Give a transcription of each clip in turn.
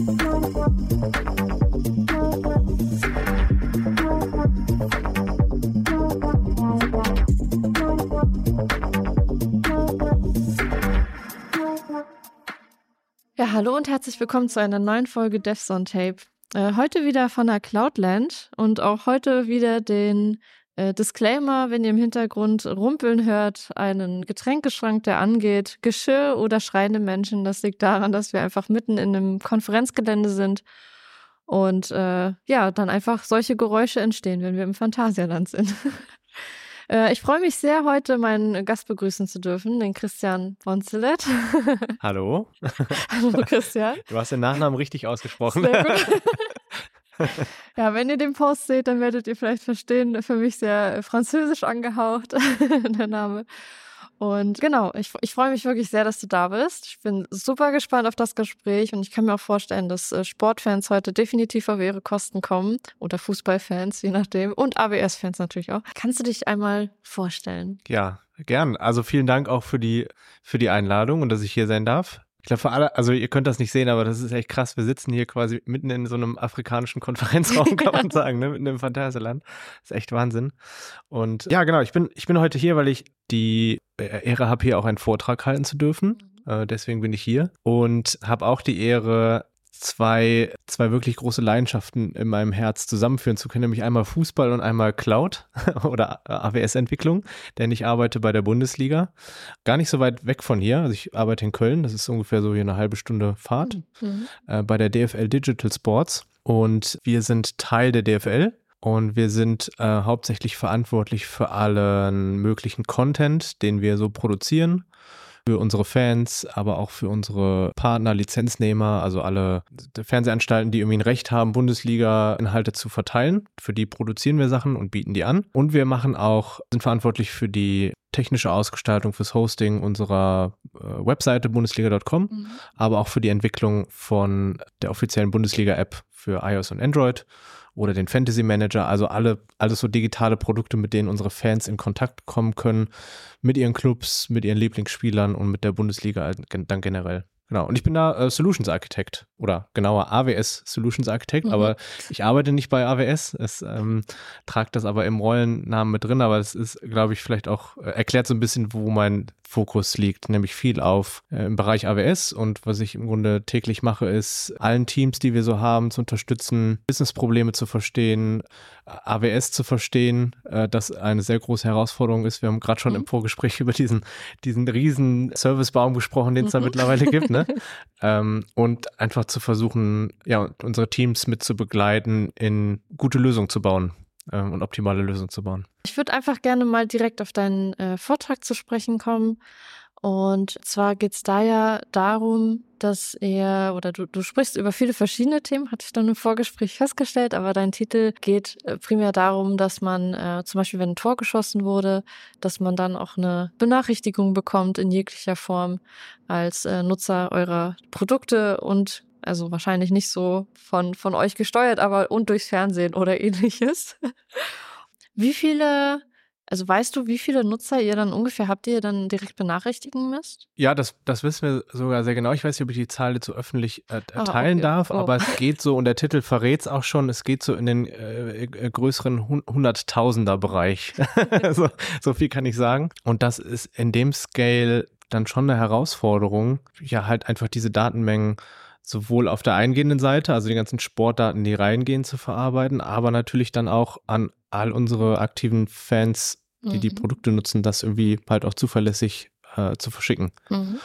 Ja, hallo und herzlich willkommen zu einer neuen Folge Devs on Tape. Äh, heute wieder von der Cloudland und auch heute wieder den äh, Disclaimer, wenn ihr im Hintergrund rumpeln hört, einen Getränkeschrank, der angeht, Geschirr oder schreiende Menschen. Das liegt daran, dass wir einfach mitten in einem Konferenzgelände sind und äh, ja, dann einfach solche Geräusche entstehen, wenn wir im Phantasialand sind. Äh, ich freue mich sehr, heute meinen Gast begrüßen zu dürfen, den Christian Bonzelet. Hallo. Hallo Christian. Du hast den Nachnamen richtig ausgesprochen. Sehr gut. ja, wenn ihr den Post seht, dann werdet ihr vielleicht verstehen, für mich sehr französisch angehaucht, der Name. Und genau, ich, ich freue mich wirklich sehr, dass du da bist. Ich bin super gespannt auf das Gespräch und ich kann mir auch vorstellen, dass äh, Sportfans heute definitiv auf ihre Kosten kommen oder Fußballfans, je nachdem, und AWS-Fans natürlich auch. Kannst du dich einmal vorstellen? Ja, gern. Also vielen Dank auch für die, für die Einladung und dass ich hier sein darf. Ich glaube, für alle, also ihr könnt das nicht sehen, aber das ist echt krass. Wir sitzen hier quasi mitten in so einem afrikanischen Konferenzraum, kann man sagen, ne? mitten im Phantasialand. Das ist echt Wahnsinn. Und ja, genau, ich bin, ich bin heute hier, weil ich die Ehre habe, hier auch einen Vortrag halten zu dürfen. Mhm. Äh, deswegen bin ich hier und habe auch die Ehre, zwei, zwei wirklich große Leidenschaften in meinem Herz zusammenführen zu können, nämlich einmal Fußball und einmal Cloud oder AWS-Entwicklung, denn ich arbeite bei der Bundesliga. Gar nicht so weit weg von hier. Also ich arbeite in Köln, das ist ungefähr so hier eine halbe Stunde Fahrt, mhm. äh, bei der DFL Digital Sports. Und wir sind Teil der DFL, und wir sind äh, hauptsächlich verantwortlich für allen möglichen Content, den wir so produzieren für unsere Fans, aber auch für unsere Partner, Lizenznehmer, also alle Fernsehanstalten, die irgendwie ein Recht haben, Bundesliga-Inhalte zu verteilen. Für die produzieren wir Sachen und bieten die an. Und wir machen auch, sind verantwortlich für die technische Ausgestaltung fürs Hosting unserer äh, Webseite bundesliga.com, mhm. aber auch für die Entwicklung von der offiziellen Bundesliga-App für iOS und Android oder den Fantasy Manager, also alle, alles so digitale Produkte, mit denen unsere Fans in Kontakt kommen können, mit ihren Clubs, mit ihren Lieblingsspielern und mit der Bundesliga dann generell. Genau, und ich bin da äh, Solutions Architect oder genauer AWS Solutions Architect, mhm. aber ich arbeite nicht bei AWS. Es ähm, tragt das aber im Rollennamen mit drin, aber es ist, glaube ich, vielleicht auch äh, erklärt so ein bisschen, wo mein Fokus liegt, nämlich viel auf äh, im Bereich AWS und was ich im Grunde täglich mache, ist allen Teams, die wir so haben, zu unterstützen, Businessprobleme zu verstehen, AWS zu verstehen, äh, das eine sehr große Herausforderung ist. Wir haben gerade schon mhm. im Vorgespräch über diesen, diesen riesen Servicebaum gesprochen, den es mhm. da mittlerweile gibt, ne? ähm, und einfach zu versuchen, ja, unsere Teams mit zu begleiten, in gute Lösungen zu bauen ähm, und optimale Lösungen zu bauen. Ich würde einfach gerne mal direkt auf deinen äh, Vortrag zu sprechen kommen. Und zwar geht es da ja darum, dass er, oder du, du sprichst über viele verschiedene Themen, hatte ich dann im Vorgespräch festgestellt, aber dein Titel geht äh, primär darum, dass man äh, zum Beispiel, wenn ein Tor geschossen wurde, dass man dann auch eine Benachrichtigung bekommt in jeglicher Form als äh, Nutzer eurer Produkte und also wahrscheinlich nicht so von, von euch gesteuert, aber und durchs Fernsehen oder ähnliches. Wie viele, also weißt du, wie viele Nutzer ihr dann ungefähr habt, die ihr dann direkt benachrichtigen müsst? Ja, das, das wissen wir sogar sehr genau. Ich weiß nicht, ob ich die Zahl so öffentlich äh, ah, teilen okay. darf, oh. aber es geht so, und der Titel verrät es auch schon, es geht so in den äh, äh größeren Hunderttausender-Bereich. so, so viel kann ich sagen. Und das ist in dem Scale dann schon eine Herausforderung, ja, halt einfach diese Datenmengen sowohl auf der eingehenden Seite, also die ganzen Sportdaten, die reingehen, zu verarbeiten, aber natürlich dann auch an all unsere aktiven Fans, die mhm. die Produkte nutzen, das irgendwie halt auch zuverlässig äh, zu verschicken. Mhm.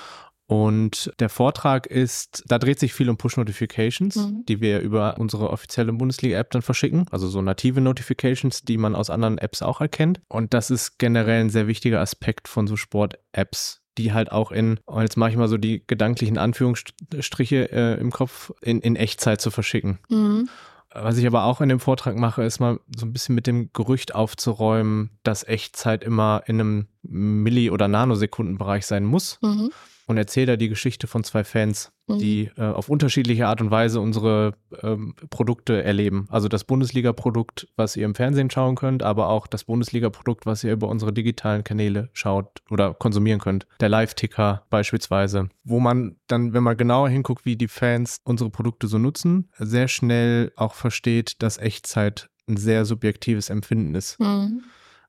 Und der Vortrag ist, da dreht sich viel um Push-Notifications, mhm. die wir über unsere offizielle Bundesliga-App dann verschicken. Also so native Notifications, die man aus anderen Apps auch erkennt. Und das ist generell ein sehr wichtiger Aspekt von so Sport-Apps, die halt auch in, und jetzt mache ich mal so die gedanklichen Anführungsstriche äh, im Kopf, in, in Echtzeit zu verschicken. Mhm. Was ich aber auch in dem Vortrag mache, ist mal so ein bisschen mit dem Gerücht aufzuräumen, dass Echtzeit immer in einem Milli- oder Nanosekundenbereich sein muss. Mhm. Und erzähle da die Geschichte von zwei Fans, Mhm. die äh, auf unterschiedliche Art und Weise unsere ähm, Produkte erleben. Also das Bundesliga-Produkt, was ihr im Fernsehen schauen könnt, aber auch das Bundesliga-Produkt, was ihr über unsere digitalen Kanäle schaut oder konsumieren könnt. Der Live-Ticker beispielsweise, wo man dann, wenn man genauer hinguckt, wie die Fans unsere Produkte so nutzen, sehr schnell auch versteht, dass Echtzeit ein sehr subjektives Empfinden ist Mhm.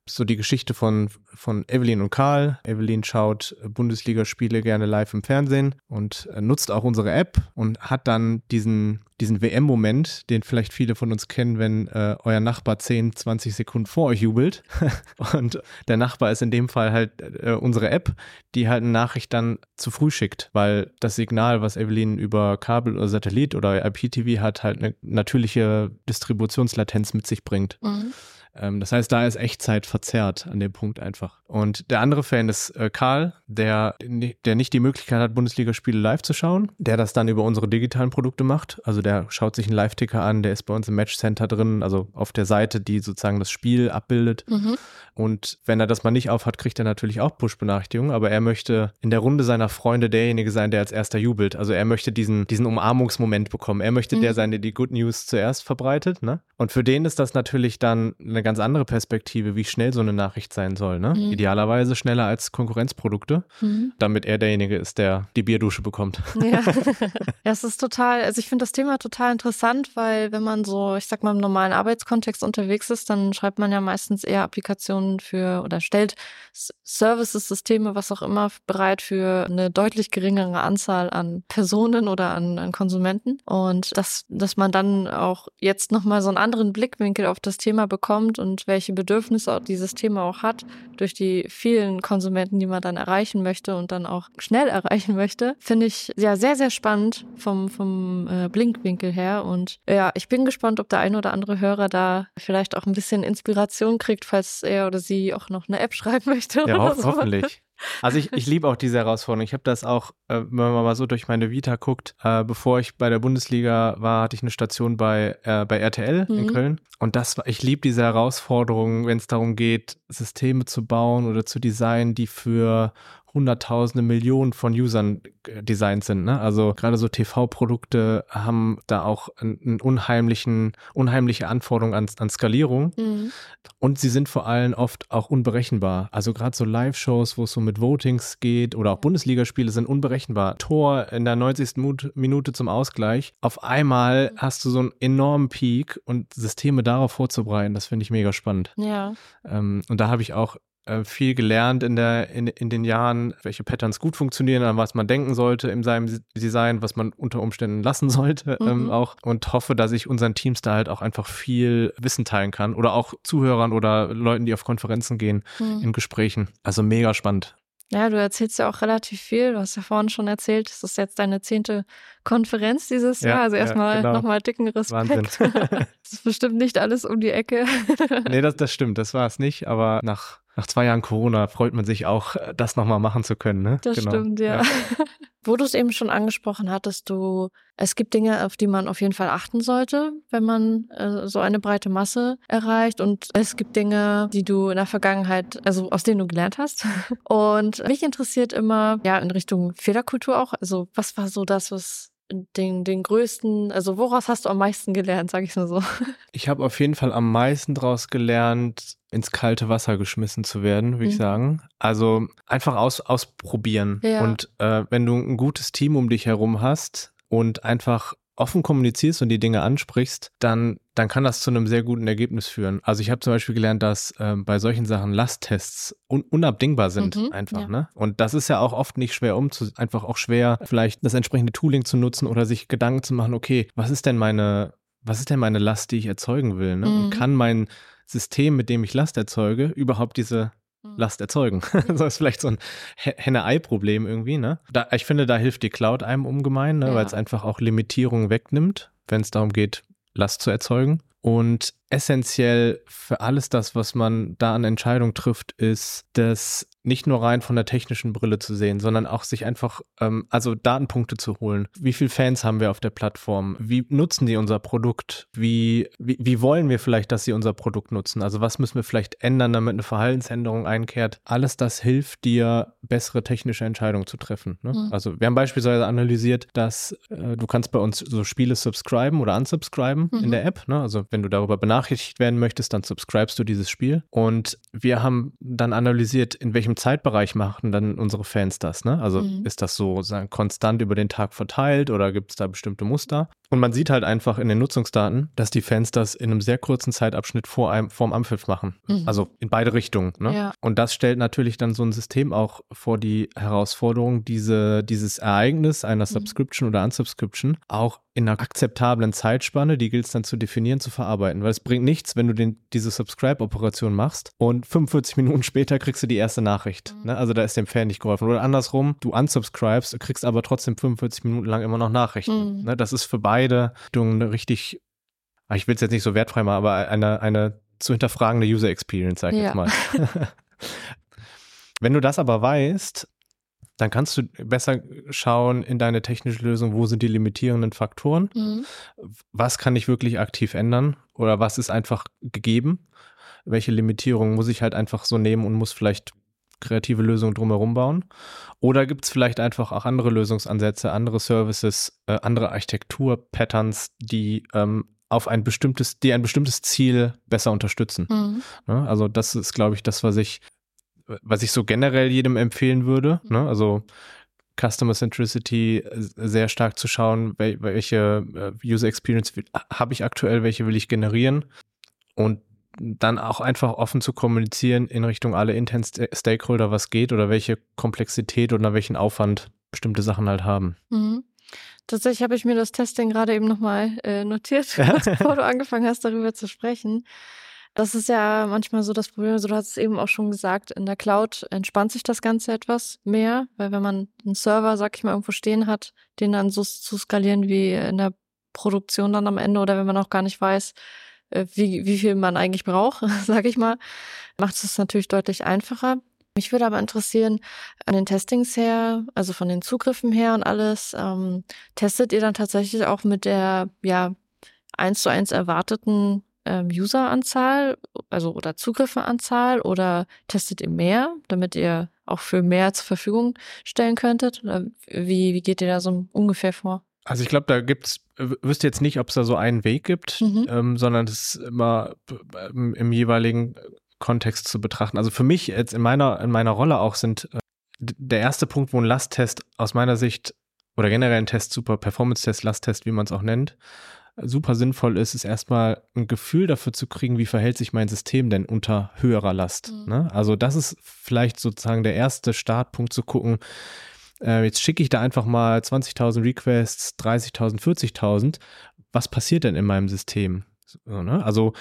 So die Geschichte von, von Evelyn und Karl. Evelyn schaut Bundesligaspiele gerne live im Fernsehen und äh, nutzt auch unsere App und hat dann diesen, diesen WM-Moment, den vielleicht viele von uns kennen, wenn äh, euer Nachbar 10, 20 Sekunden vor euch jubelt. und der Nachbar ist in dem Fall halt äh, unsere App, die halt eine Nachricht dann zu früh schickt, weil das Signal, was Evelyn über Kabel oder Satellit oder IPTV hat, halt eine natürliche Distributionslatenz mit sich bringt. Mhm. Ähm, das heißt, da ist Echtzeit verzerrt an dem Punkt einfach. Und der andere Fan ist äh, Karl, der, der nicht die Möglichkeit hat, Bundesligaspiele live zu schauen, der das dann über unsere digitalen Produkte macht. Also der schaut sich einen Live-Ticker an, der ist bei uns im Matchcenter drin, also auf der Seite, die sozusagen das Spiel abbildet. Mhm. Und wenn er das mal nicht aufhat, kriegt er natürlich auch Push-Benachrichtigungen, aber er möchte in der Runde seiner Freunde derjenige sein, der als erster jubelt. Also er möchte diesen, diesen Umarmungsmoment bekommen. Er möchte Mhm. der sein, der die Good News zuerst verbreitet. Ne? Und für den ist das natürlich dann eine ganz andere Perspektive, wie schnell so eine Nachricht sein soll. Ne? Mhm. Idealerweise schneller als Konkurrenzprodukte, Mhm. damit er derjenige ist, der die Bierdusche bekommt. Ja. es ist total, also ich finde das Thema total interessant, weil wenn man so, ich sag mal, im normalen Arbeitskontext unterwegs ist, dann schreibt man ja meistens eher Applikationen für oder stellt Services, Systeme, was auch immer, bereit für eine deutlich geringere Anzahl an Personen oder an, an Konsumenten. Und dass, dass man dann auch jetzt nochmal so einen anderen Blickwinkel auf das Thema bekommt und welche Bedürfnisse auch dieses Thema auch hat, durch die vielen Konsumenten, die man dann erreichen möchte und dann auch schnell erreichen möchte, finde ich ja sehr, sehr spannend vom, vom äh, Blinkwinkel her. Und ja, ich bin gespannt, ob der ein oder andere Hörer da vielleicht auch ein bisschen Inspiration kriegt, falls er oder sie auch noch eine App schreiben möchte. Ja, oder ho so. hoffentlich. Also ich, ich liebe auch diese Herausforderung. Ich habe das auch, äh, wenn man mal so durch meine Vita guckt, äh, bevor ich bei der Bundesliga war, hatte ich eine Station bei, äh, bei RTL in Mhm. Köln. Und das war, ich liebe diese Herausforderung, wenn es darum geht, Systeme zu bauen oder zu designen, die für Hunderttausende, Millionen von Usern äh, designt sind. Ne? Also gerade so TV-Produkte haben da auch einen, unheimlichen, unheimliche Anforderungen an, an Skalierung. Mhm. Und sie sind vor allem oft auch unberechenbar. Also gerade so Live-Shows, wo es so mit Votings geht oder auch Bundesligaspiele sind unberechenbar. Tor in der 90. Mut- Minute zum Ausgleich. Auf einmal hast du so einen enormen Peak und Systeme darauf vorzubereiten, das finde ich mega spannend. Ja. Ähm, und da habe ich auch viel gelernt in, der, in, in den Jahren, welche Patterns gut funktionieren, an was man denken sollte in seinem Design, was man unter Umständen lassen sollte ähm, Mhm. auch und hoffe, dass ich unseren Teams da halt auch einfach viel Wissen teilen kann oder auch Zuhörern oder Leuten, die auf Konferenzen gehen, Mhm. in Gesprächen. Also mega spannend. Ja, du erzählst ja auch relativ viel. Du hast ja vorhin schon erzählt, es ist jetzt deine zehnte Konferenz dieses Ja, Jahr. Also ja, erstmal genau. nochmal dicken Respekt. Wahnsinn. das ist bestimmt nicht alles um die Ecke. nee, das, das stimmt, das war es nicht, aber nach, nach zwei Jahren Corona freut man sich auch, äh, das nochmal machen zu können. Ne? Das Genau. stimmt, ja. Wo du es eben schon angesprochen hattest, du, es gibt Dinge, auf die man auf jeden Fall achten sollte, wenn man äh, so eine breite Masse erreicht. Und es gibt Dinge, die du in der Vergangenheit, also aus denen du gelernt hast. Und mich interessiert immer, ja, in Richtung Fehlerkultur auch. Also, was war so das, was den, den größten, also woraus hast du am meisten gelernt, sag ich mal so. Ich habe auf jeden Fall am meisten daraus gelernt, ins kalte Wasser geschmissen zu werden, würde ich Mhm. sagen. Also einfach aus, ausprobieren. Ja. Und äh, wenn du ein gutes Team um dich herum hast und einfach offen kommunizierst und die Dinge ansprichst, dann, dann kann das zu einem sehr guten Ergebnis führen. Also ich habe zum Beispiel gelernt, dass ähm, bei solchen Sachen Lasttests un unabdingbar sind Mhm, einfach. ja. Ne? Und das ist ja auch oft nicht schwer umzu, einfach auch schwer, vielleicht das entsprechende Tooling zu nutzen oder sich Gedanken zu machen, okay, was ist denn meine, was ist denn meine Last, die ich erzeugen will? Ne? Mhm. Und kann mein System, mit dem ich Last erzeuge, überhaupt diese Last erzeugen. das ist vielleicht so ein He- Henne-Ei-Problem irgendwie, ne? Da, ich finde, da hilft die Cloud einem ungemein, ne? Ja. weil es einfach auch Limitierungen wegnimmt, wenn es darum geht, Last zu erzeugen. Und essentiell für alles das, was man da an Entscheidungen trifft, ist, dass nicht nur rein von der technischen Brille zu sehen, sondern auch sich einfach, ähm, also Datenpunkte zu holen. Wie viele Fans haben wir auf der Plattform? Wie nutzen die unser Produkt? Wie, wie, wie wollen wir vielleicht, dass sie unser Produkt nutzen? Also was müssen wir vielleicht ändern, damit eine Verhaltensänderung einkehrt? Alles das hilft dir, bessere technische Entscheidungen zu treffen. Ne? Mhm. Also wir haben beispielsweise analysiert, dass äh, du kannst bei uns so Spiele subscriben oder unsubscriben mhm. in der App. Ne? Also wenn du darüber benachrichtigt werden möchtest, dann subscribest du dieses Spiel. Und wir haben dann analysiert, in welchem Zeitbereich machen dann unsere Fans das? Ne? Also mhm. ist das so sagen, konstant über den Tag verteilt oder gibt es da bestimmte Muster? Und man sieht halt einfach in den Nutzungsdaten, dass die Fans das in einem sehr kurzen Zeitabschnitt vor einem, vorm Ampfiff machen. Mhm. Also in beide Richtungen. Ne? Ja. Und das stellt natürlich dann so ein System auch vor die Herausforderung, diese, dieses Ereignis einer mhm. Subscription oder Unsubscription auch in einer akzeptablen Zeitspanne, die gilt es dann zu definieren, zu verarbeiten. Weil es bringt nichts, wenn du den, diese Subscribe-Operation machst und 45 Minuten später kriegst du die erste Nachricht. Mhm. Ne? Also da ist dem Fan nicht geholfen. Oder andersrum, du unsubscribest, kriegst aber trotzdem 45 Minuten lang immer noch Nachrichten. Mhm. Ne? Das ist für beide eine richtig, ah, ich will es jetzt nicht so wertfrei machen, aber eine, eine zu hinterfragende User Experience, sag ich ja. jetzt mal. Wenn du das aber weißt, dann kannst du besser schauen in deine technische Lösung, wo sind die limitierenden Faktoren, mhm. was kann ich wirklich aktiv ändern oder was ist einfach gegeben, welche Limitierungen muss ich halt einfach so nehmen und muss vielleicht kreative Lösungen drumherum bauen. Oder gibt es vielleicht einfach auch andere Lösungsansätze, andere Services, äh, andere Architektur-Patterns, die ähm, auf ein bestimmtes, die ein bestimmtes Ziel besser unterstützen. Mhm. Ne? Also das ist, glaube ich, das, was ich was ich so generell jedem empfehlen würde. Mhm. Ne? Also Customer Centricity äh, sehr stark zu schauen, welche äh, User Experience habe ich aktuell, welche will ich generieren und dann auch einfach offen zu kommunizieren in Richtung alle internen Stakeholder, was geht oder welche Komplexität oder welchen Aufwand bestimmte Sachen halt haben. Mhm. Tatsächlich habe ich mir das Testing gerade eben nochmal äh, notiert, bevor du angefangen hast, darüber zu sprechen. Das ist ja manchmal so das Problem, also du hast es eben auch schon gesagt, in der Cloud entspannt sich das Ganze etwas mehr, weil wenn man einen Server, sag ich mal, irgendwo stehen hat, den dann so zu skalieren wie in der Produktion dann am Ende oder wenn man auch gar nicht weiß, wie, wie viel man eigentlich braucht, sag ich mal, macht es natürlich deutlich einfacher. Mich würde aber interessieren, an den Testings her, also von den Zugriffen her und alles, ähm, testet ihr dann tatsächlich auch mit der, ja, eins zu eins erwarteten ähm, Useranzahl, also oder Zugriffeanzahl oder testet ihr mehr, damit ihr auch für mehr zur Verfügung stellen könntet? Oder wie, wie geht ihr da so ungefähr vor? Also ich glaube, da gibt's, wüsste jetzt nicht, ob es da so einen Weg gibt, mhm. ähm, sondern es ist immer im, im, jeweiligen Kontext zu betrachten. Also für mich jetzt in meiner, in meiner Rolle auch sind äh, der erste Punkt, wo ein Lasttest aus meiner Sicht oder generell ein Test, super Performance-Test, Lasttest, wie man es auch nennt, super sinnvoll ist, ist erstmal ein Gefühl dafür zu kriegen, wie verhält sich mein System denn unter höherer Last. Mhm. Ne? Also das ist vielleicht sozusagen der erste Startpunkt zu gucken, äh, jetzt schicke ich da einfach mal 20.000 Requests, 30.000, 40.000. Was passiert denn in meinem System? So, ne? Also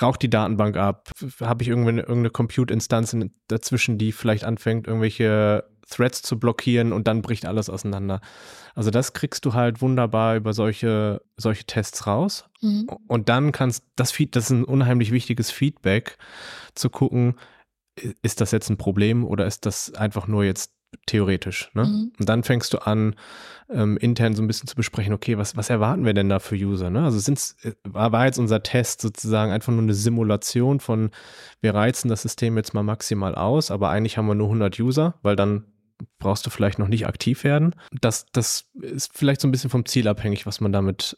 raucht die Datenbank ab? Habe ich irgendeine, irgendeine Compute-Instanz dazwischen, die vielleicht anfängt, irgendwelche Threads zu blockieren und dann bricht alles auseinander. Also das kriegst du halt wunderbar über solche, solche Tests raus. Mhm. Und dann kannst das Feed, das ist ein unheimlich wichtiges Feedback, zu gucken, ist das jetzt ein Problem oder ist das einfach nur jetzt theoretisch. Ne? Mhm. Und dann fängst du an, ähm, intern so ein bisschen zu besprechen, okay, was, was erwarten wir denn da für User? Ne? Also sind's, äh, war, war jetzt unser Test sozusagen einfach nur eine Simulation von, wir reizen das System jetzt mal maximal aus, aber eigentlich haben wir nur 100 User, weil dann brauchst du vielleicht noch nicht aktiv werden. Das, das ist vielleicht so ein bisschen vom Ziel abhängig, was man damit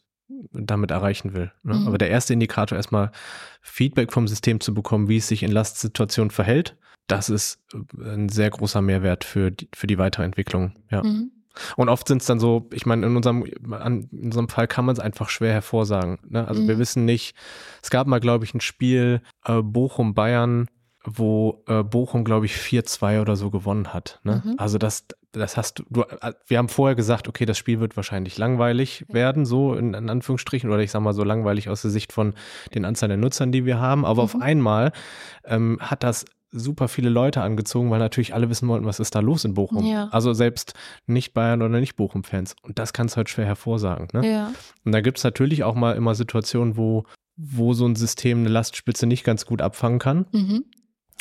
damit erreichen will. Ne? Mhm. Aber der erste Indikator erstmal Feedback vom System zu bekommen, wie es sich in Lastsituationen verhält, das ist äh, ein sehr großer Mehrwert für die, für die weitere Entwicklung. Ja. Mhm. Und oft sind es dann so, ich meine, in unserem, in unserem Fall kann man es einfach schwer hervorsagen. Ne? Also mhm. wir wissen nicht, es gab mal, glaube ich, ein Spiel äh, Bochum-Bayern, wo äh, Bochum, glaube ich, 4-2 oder so gewonnen hat. Ne? Mhm. Also das, das hast du, äh, wir haben vorher gesagt, okay, das Spiel wird wahrscheinlich langweilig werden, so in, in, Anführungsstrichen, oder ich sag mal so langweilig aus der Sicht von den Anzahl der Nutzern, die wir haben. Aber mhm. auf einmal ähm, hat das super viele Leute angezogen, weil natürlich alle wissen wollten, was ist da los in Bochum. Ja. Also selbst nicht Bayern oder nicht Bochum-Fans. Und das kannst du halt schwer hervorsagen. Ne? Ja. Und da gibt es natürlich auch mal immer Situationen, wo wo so ein System eine Lastspitze nicht ganz gut abfangen kann. Mhm.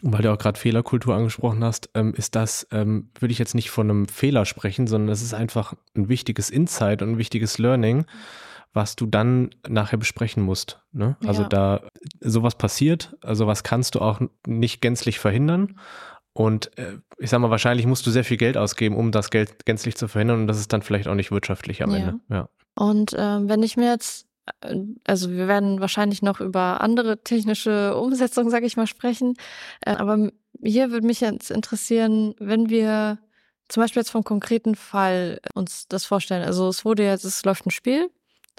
Weil du auch gerade Fehlerkultur angesprochen hast, ähm, ist das, ähm, würde ich jetzt nicht von einem Fehler sprechen, sondern es ist einfach ein wichtiges Insight und ein wichtiges Learning, was du dann nachher besprechen musst. Ne? Also Ja. da sowas passiert, also was kannst du auch nicht gänzlich verhindern. Und äh, ich sag mal, wahrscheinlich musst du sehr viel Geld ausgeben, um das Geld gänzlich zu verhindern. Und das ist dann vielleicht auch nicht wirtschaftlich am Ja. Ende. Ja. Und ähm, wenn ich mir jetzt, äh, also wir werden wahrscheinlich noch über andere technische Umsetzungen, sage ich mal, sprechen, äh, aber hier würde mich jetzt interessieren, wenn wir zum Beispiel jetzt vom konkreten Fall uns das vorstellen. Also es wurde jetzt, es läuft ein Spiel,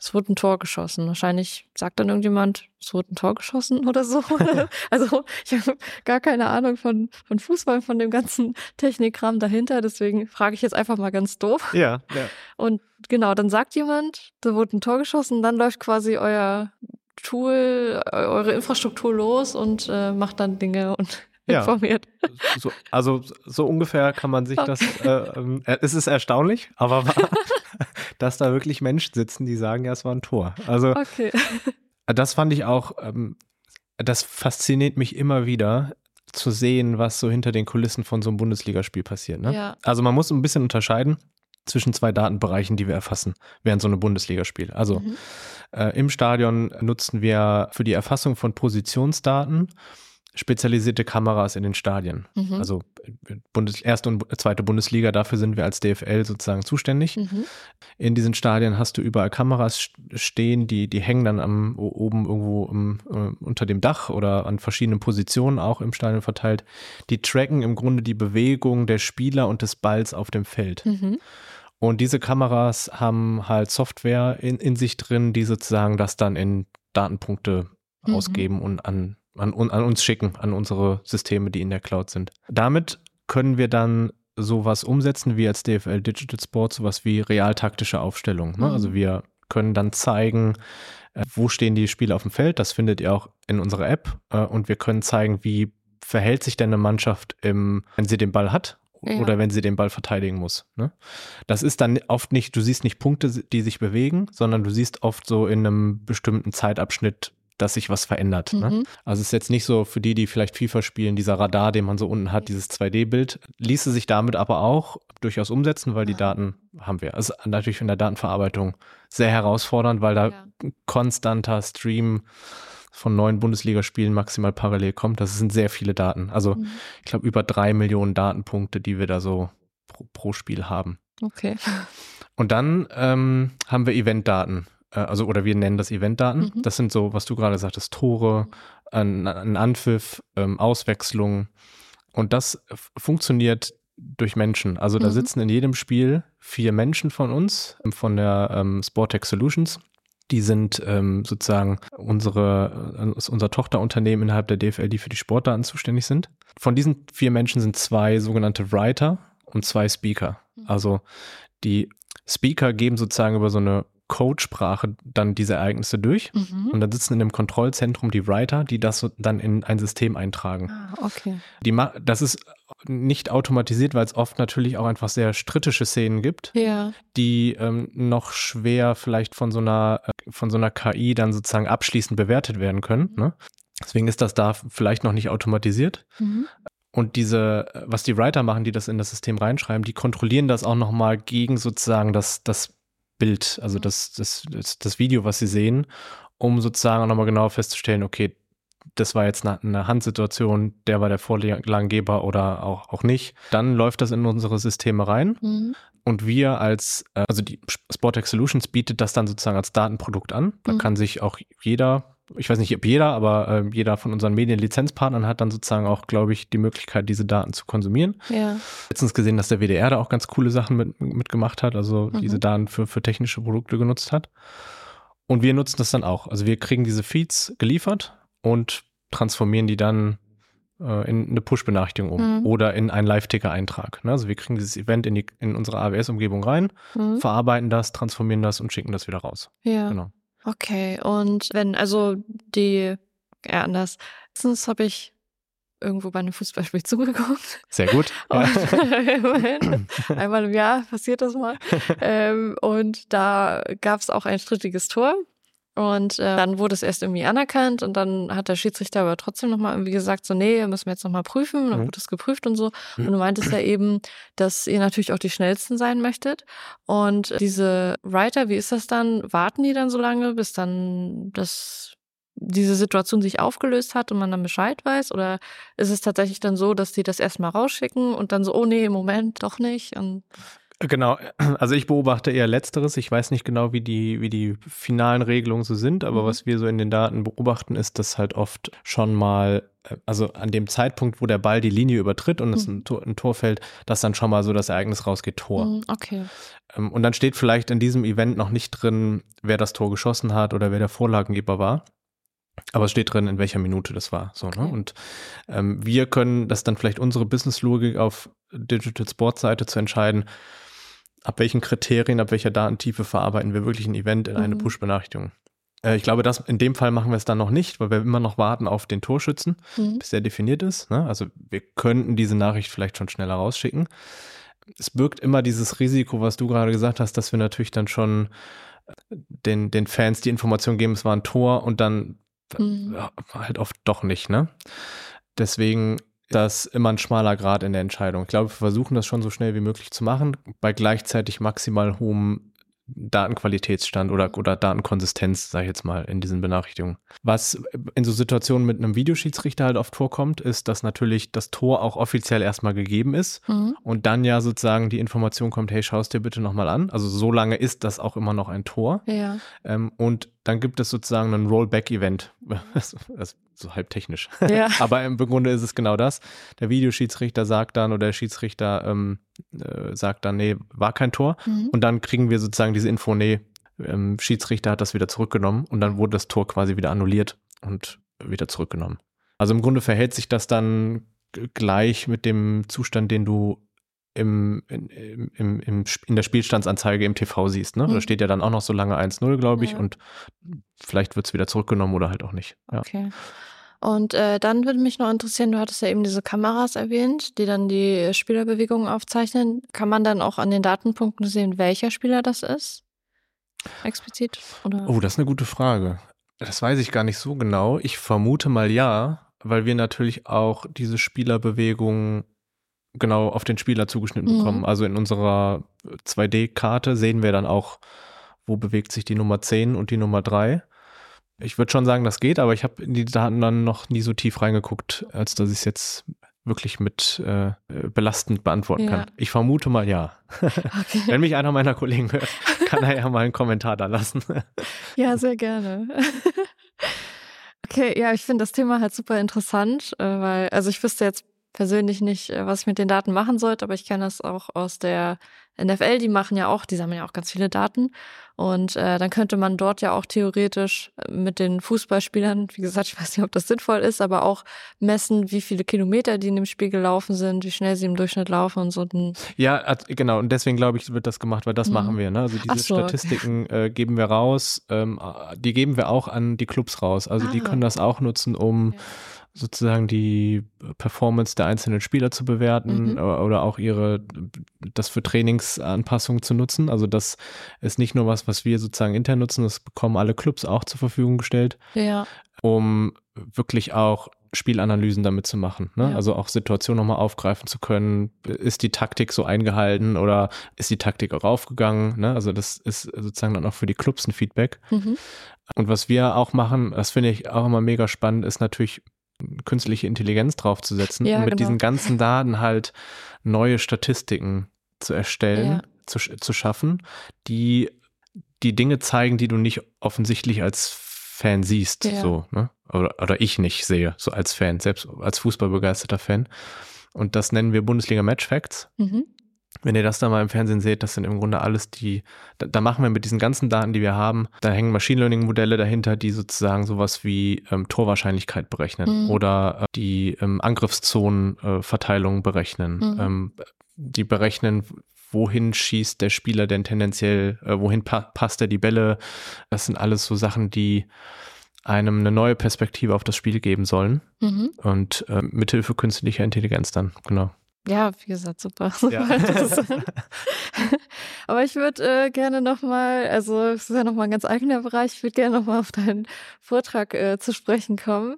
es wurde ein Tor geschossen. Wahrscheinlich sagt dann irgendjemand, es wurde ein Tor geschossen oder so. also ich habe gar keine Ahnung von, von Fußball, von dem ganzen Technikkram dahinter. Deswegen frage ich jetzt einfach mal ganz doof. Ja, ja. Und genau, dann sagt jemand, da wurde ein Tor geschossen, dann läuft quasi euer Tool, eu- eure Infrastruktur los und äh, macht dann Dinge und Ja. informiert. So, also so ungefähr kann man sich das, äh, äh, es ist erstaunlich, aber wahr, dass da wirklich Menschen sitzen, die sagen, ja, es war ein Tor. Also Okay. das fand ich auch, ähm, das fasziniert mich immer wieder zu sehen, was so hinter den Kulissen von so einem Bundesligaspiel passiert. Ne? Ja. Also man muss ein bisschen unterscheiden zwischen zwei Datenbereichen, die wir erfassen während so einem Bundesligaspiel. Also Mhm. äh, im Stadion nutzen wir für die Erfassung von Positionsdaten spezialisierte Kameras in den Stadien. Mhm. Also äh, Bundes erste und zweite Bundesliga, dafür sind wir als DFL sozusagen zuständig. Mhm. In diesen Stadien hast du überall Kameras st- stehen, die, die hängen dann am, oben irgendwo im, äh, unter dem Dach oder an verschiedenen Positionen auch im Stadion verteilt. Die tracken im Grunde die Bewegung der Spieler und des Balls auf dem Feld. Mhm. Und diese Kameras haben halt Software in, in sich drin, die sozusagen das dann in Datenpunkte Mhm. ausgeben und an, an, an uns schicken, an unsere Systeme, die in der Cloud sind. Damit können wir dann sowas umsetzen wie als DFL Digital Sport, sowas wie realtaktische Aufstellung. Ne? Mhm. Also wir können dann zeigen, äh, wo stehen die Spieler auf dem Feld. Das findet ihr auch in unserer App. Äh, und wir können zeigen, wie verhält sich denn eine Mannschaft, im, wenn sie den Ball hat Ja. oder wenn sie den Ball verteidigen muss. Ne? Das ist dann oft nicht, du siehst nicht Punkte, die sich bewegen, sondern du siehst oft so in einem bestimmten Zeitabschnitt, dass sich was verändert. Ne? Mhm. Also es ist jetzt nicht so für die, die vielleicht FIFA spielen, dieser Radar, den man so unten hat, dieses 2D-Bild, ließe sich damit aber auch durchaus umsetzen, weil die. Daten haben wir. Also natürlich in der Datenverarbeitung sehr herausfordernd, weil da Ja. ein konstanter Stream von neuen Bundesligaspielen maximal parallel kommt. Das sind sehr viele Daten. Also Mhm. ich glaube über drei Millionen Datenpunkte, die wir da so pro, pro Spiel haben. Okay. Und dann ähm, haben wir Eventdaten. Äh, also, oder wir nennen das Eventdaten. Mhm. Das sind so, was du gerade sagtest, Tore, ein, ein Anpfiff, ähm, Auswechslung. Und das funktioniert durch Menschen. Also da Mhm. sitzen in jedem Spiel vier Menschen von uns, ähm, von der ähm, Sportec Solutions. Die sind ähm, sozusagen unsere, äh, ist unser Tochterunternehmen innerhalb der DFL, die für die Sportdaten zuständig sind. Von diesen vier Menschen sind zwei sogenannte Writer und zwei Speaker. Mhm. Also die Speaker geben sozusagen über so eine Codesprache dann diese Ereignisse durch. Mhm. Und dann sitzen in dem Kontrollzentrum die Writer, die das dann in ein System eintragen. Ah, okay. Die das ist nicht automatisiert, weil es oft natürlich auch einfach sehr strittische Szenen gibt, Ja. die ähm, noch schwer vielleicht von so einer äh, von so einer KI dann sozusagen abschließend bewertet werden können. Ne? Deswegen ist das da vielleicht noch nicht automatisiert. Mhm. Und diese, was die Writer machen, die das in das System reinschreiben, die kontrollieren das auch nochmal gegen sozusagen das, das Bild, also Mhm. das, das, das, das Video, was sie sehen, um sozusagen auch nochmal genau festzustellen, okay, das war jetzt eine, eine Handsituation, der war der Vorlagengeber oder auch, auch nicht. Dann läuft das in unsere Systeme rein Mhm. und wir als, äh, also die Sportex Solutions bietet das dann sozusagen als Datenprodukt an. Da Mhm. kann sich auch jeder, ich weiß nicht, ob jeder, aber äh, jeder von unseren Medienlizenzpartnern hat dann sozusagen auch, glaube ich, die Möglichkeit, diese Daten zu konsumieren. Ja. Letztens gesehen, dass der WDR da auch ganz coole Sachen mit, mitgemacht hat, also Mhm. diese Daten für, für technische Produkte genutzt hat. Und wir nutzen das dann auch. Also wir kriegen diese Feeds geliefert und transformieren die dann äh, in eine Push-Benachrichtigung um Mhm. oder in einen Live-Ticker-Eintrag. Ne? Also wir kriegen dieses Event in, die, in unsere AWS-Umgebung rein, Mhm. verarbeiten das, transformieren das und schicken das wieder raus. Ja. Genau. Okay, und wenn, also die, ja, anders. Letztens habe ich irgendwo bei einem Fußballspiel zugeguckt. Sehr gut. Ja. immerhin, einmal im Jahr passiert das mal. ähm, und da gab es auch ein strittiges Tor. Und äh, dann wurde es erst irgendwie anerkannt und dann hat der Schiedsrichter aber trotzdem nochmal irgendwie gesagt, so, nee, müssen wir jetzt nochmal prüfen. Dann mhm. wurde es geprüft und so. Und du meintest ja eben, dass ihr natürlich auch die schnellsten sein möchtet. Und diese Writer, wie ist das dann? Warten die dann so lange, bis dann das diese Situation sich aufgelöst hat und man dann Bescheid weiß? Oder ist es tatsächlich dann so, dass die das erstmal rausschicken und dann so, oh nee, im Moment doch nicht? Und Genau, also ich beobachte eher Letzteres. Ich weiß nicht genau, wie die, wie die finalen Regelungen so sind, aber mhm. was wir so in den Daten beobachten, ist, dass halt oft schon mal, äh, also an dem Zeitpunkt, wo der Ball die Linie übertritt und mhm. es ein Tor, ein Tor fällt, dass dann schon mal so das Ereignis rausgeht, Tor. Mhm, okay. Ähm, und dann steht vielleicht in diesem Event noch nicht drin, wer das Tor geschossen hat oder wer der Vorlagengeber war. Aber es steht drin, in welcher Minute das war. So, ne? okay. ne? Und ähm, wir können das dann vielleicht unsere Business-Logik auf Digital Sports Seite zu entscheiden, ab welchen Kriterien, ab welcher Datentiefe verarbeiten wir wirklich ein Event in eine mhm. Push-Benachrichtigung. Äh, ich glaube, dass in dem Fall machen wir es dann noch nicht, weil wir immer noch warten auf den Torschützen, mhm. bis der definiert ist. Ne? Also wir könnten diese Nachricht vielleicht schon schneller rausschicken. Es birgt immer dieses Risiko, was du gerade gesagt hast, dass wir natürlich dann schon den, den Fans die Information geben, es war ein Tor und dann mhm. halt oft doch nicht. Ne? Deswegen das immer ein schmaler Grad in der Entscheidung. Ich glaube, wir versuchen das schon so schnell wie möglich zu machen, bei gleichzeitig maximal hohem Datenqualitätsstand oder, oder Datenkonsistenz, sage ich jetzt mal, in diesen Benachrichtigungen. Was in so Situationen mit einem Videoschiedsrichter halt oft vorkommt, ist, dass natürlich das Tor auch offiziell erstmal gegeben ist mhm. und dann ja sozusagen die Information kommt, hey, schau es dir bitte nochmal an. Also so lange ist das auch immer noch ein Tor. Ja. Ähm, und dann gibt es sozusagen ein Rollback-Event. Das, das so halb technisch. Ja. Aber im Grunde ist es genau das. Der Videoschiedsrichter sagt dann oder der Schiedsrichter ähm, äh, sagt dann, nee, war kein Tor. Mhm. Und dann kriegen wir sozusagen diese Info, nee, ähm, Schiedsrichter hat das wieder zurückgenommen und dann wurde das Tor quasi wieder annulliert und wieder zurückgenommen. Also im Grunde verhält sich das dann gleich mit dem Zustand, den du im, in, im, im, in der Spielstandsanzeige im TV siehst. Ne? Mhm. Da steht ja dann auch noch so lange 1-0, glaube ich, ja. und vielleicht wird es wieder zurückgenommen oder halt auch nicht. Ja. Okay. Und äh, dann würde mich noch interessieren, du hattest ja eben diese Kameras erwähnt, die dann die Spielerbewegungen aufzeichnen. Kann man dann auch an den Datenpunkten sehen, welcher Spieler das ist? Explizit? Oder? Oh, das ist eine gute Frage. Das weiß ich gar nicht so genau. Ich vermute mal ja, weil wir natürlich auch diese Spielerbewegungen genau auf den Spieler zugeschnitten mhm. bekommen. Also in unserer 2D-Karte sehen wir dann auch, wo bewegt sich die Nummer 10 und die Nummer 3. Ich würde schon sagen, das geht, aber ich habe in die Daten dann noch nie so tief reingeguckt, als dass ich es jetzt wirklich mit äh, belastend beantworten ja. kann. Ich vermute mal ja. Okay. Wenn mich einer meiner Kollegen hört, kann er ja mal einen Kommentar da lassen. ja, sehr gerne. Okay, ja, ich finde das Thema halt super interessant, äh, weil, also ich wüsste jetzt persönlich nicht, äh, was ich mit den Daten machen sollte, aber ich kenne das auch aus der NFL, die machen ja auch, die sammeln ja auch ganz viele Daten. Und äh, dann könnte man dort ja auch theoretisch äh, mit den Fußballspielern, wie gesagt, ich weiß nicht, ob das sinnvoll ist, aber auch messen, wie viele Kilometer die in dem Spiel gelaufen sind, wie schnell sie im Durchschnitt laufen und so. Ja, genau. Und deswegen glaube ich, wird das gemacht, weil das mhm. machen wir. Ne? Also diese so, Statistiken okay. äh, geben wir raus. Ähm, die geben wir auch an die Clubs raus. Also ah. die können das auch nutzen, um okay sozusagen die Performance der einzelnen Spieler zu bewerten mhm. oder auch ihre, das für Trainingsanpassungen zu nutzen. Also das ist nicht nur was, was wir sozusagen intern nutzen, das bekommen alle Clubs auch zur Verfügung gestellt, ja. um wirklich auch Spielanalysen damit zu machen. Ne? Ja. Also auch Situationen nochmal aufgreifen zu können. Ist die Taktik so eingehalten oder ist die Taktik auch aufgegangen? Ne? Also das ist sozusagen dann auch für die Clubs ein Feedback. Mhm. Und was wir auch machen, das finde ich auch immer mega spannend, ist natürlich künstliche Intelligenz draufzusetzen ja, und mit genau. diesen ganzen Daten halt neue Statistiken zu erstellen, ja. zu, zu schaffen, die die Dinge zeigen, die du nicht offensichtlich als Fan siehst, ja. so, ne? Oder, oder ich nicht sehe, so als Fan, selbst als fußballbegeisterter Fan. Und das nennen wir Bundesliga Match Facts. Mhm. Wenn ihr das da mal im Fernsehen seht, das sind im Grunde alles die, da, da machen wir mit diesen ganzen Daten, die wir haben, da hängen Machine Learning Modelle dahinter, die sozusagen sowas wie ähm, Torwahrscheinlichkeit berechnen mhm. oder äh, die ähm, Angriffszonenverteilung äh, berechnen. Mhm. Ähm, die berechnen, wohin schießt der Spieler denn tendenziell, äh, wohin pa passt er die Bälle. Das sind alles so Sachen, die einem eine neue Perspektive auf das Spiel geben sollen. Mhm. Und äh, mithilfe künstlicher Intelligenz dann, genau. Ja, wie gesagt, super. super ja. Aber ich würde äh, gerne nochmal, also es ist ja nochmal ein ganz eigener Bereich, ich würde gerne nochmal auf deinen Vortrag äh, zu sprechen kommen.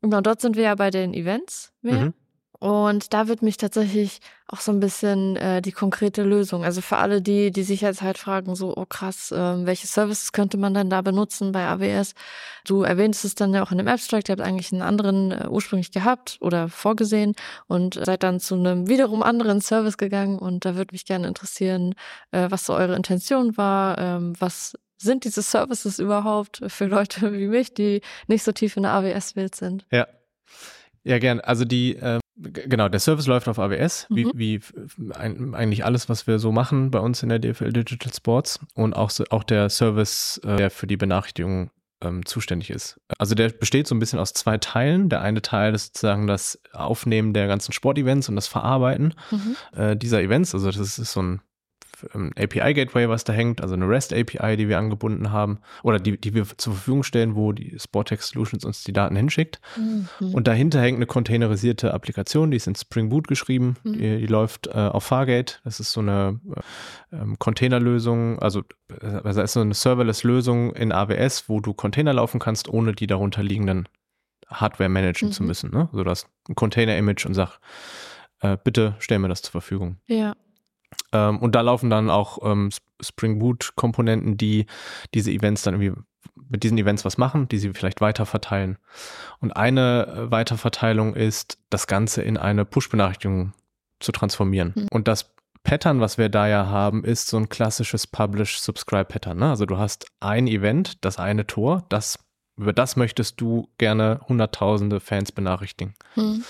Genau, dort sind wir ja bei den Events mehr. Mhm. Und da wird mich tatsächlich auch so ein bisschen äh, die konkrete Lösung. Also für alle, die, die sich jetzt halt fragen, so, oh krass, äh, welche Services könnte man denn da benutzen bei AWS? Du erwähnst es dann ja auch in dem Abstract, ihr habt eigentlich einen anderen äh, ursprünglich gehabt oder vorgesehen und seid dann zu einem wiederum anderen Service gegangen. Und da würde mich gerne interessieren, äh, was so eure Intention war, ähm, was sind diese Services überhaupt für Leute wie mich, die nicht so tief in der AWS-Welt sind? Ja. Ja, gern. Also die, äh, genau, der Service läuft auf AWS, mhm. wie, wie ein, eigentlich alles, was wir so machen bei uns in der DFL Digital Sports und auch, auch der Service, äh, der für die Benachrichtigung ähm, zuständig ist. Also der besteht so ein bisschen aus zwei Teilen. Der eine Teil ist sozusagen das Aufnehmen der ganzen Sportevents und das Verarbeiten mhm. äh, dieser Events. Also das ist so ein API-Gateway, was da hängt, also eine REST-API, die wir angebunden haben oder die, die wir zur Verfügung stellen, wo die Sportex Solutions uns die Daten hinschickt. Mhm. Und dahinter hängt eine containerisierte Applikation, die ist in Spring Boot geschrieben, mhm. die, die, läuft äh, auf Fargate. Das ist so eine äh, ähm, Containerlösung, also äh, das ist so eine Serverless-Lösung in AWS, wo du Container laufen kannst, ohne die darunter liegenden Hardware managen mhm. zu müssen. Ne? Also du hast ein Container-Image und sag, äh, bitte stell mir das zur Verfügung. Ja. Ähm, und da laufen dann auch ähm, Spring Boot Komponenten, die diese Events dann irgendwie mit diesen Events was machen, die sie vielleicht weiter verteilen. Und eine äh, Weiterverteilung ist, das Ganze in eine Push-Benachrichtigung zu transformieren. Mhm. Und das Pattern, was wir da ja haben, ist so ein klassisches Publish-Subscribe-Pattern. Ne? Also du hast ein Event, das eine Tor, das, über das möchtest du gerne hunderttausende Fans benachrichtigen. Mhm.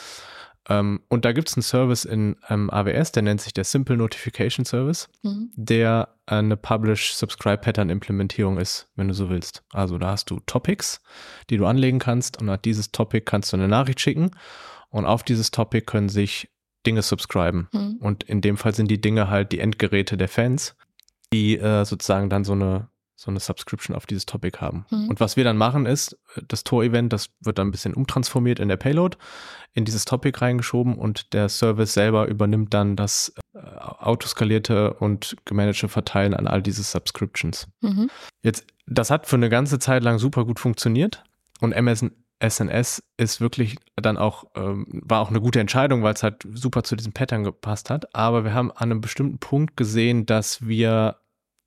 Ähm, und da gibt es einen Service in ähm, AWS, der nennt sich der Simple Notification Service, mhm. der eine Publish-Subscribe-Pattern-Implementierung ist, wenn du so willst. Also da hast du Topics, die du anlegen kannst und nach dieses Topic kannst du eine Nachricht schicken und auf dieses Topic können sich Dinge subscriben. Mhm. Und in dem Fall sind die Dinge halt die Endgeräte der Fans, die äh, sozusagen dann so eine so eine Subscription auf dieses Topic haben. Mhm. Und was wir dann machen ist, das Tor-Event, das wird dann ein bisschen umtransformiert in der Payload, in dieses Topic reingeschoben und der Service selber übernimmt dann das äh, autoskalierte und gemanagte Verteilen an all diese Subscriptions. Mhm. Jetzt, das hat für eine ganze Zeit lang super gut funktioniert und MSN SNS ist wirklich dann auch, ähm, war auch eine gute Entscheidung, weil es halt super zu diesem Pattern gepasst hat. Aber wir haben an einem bestimmten Punkt gesehen, dass wir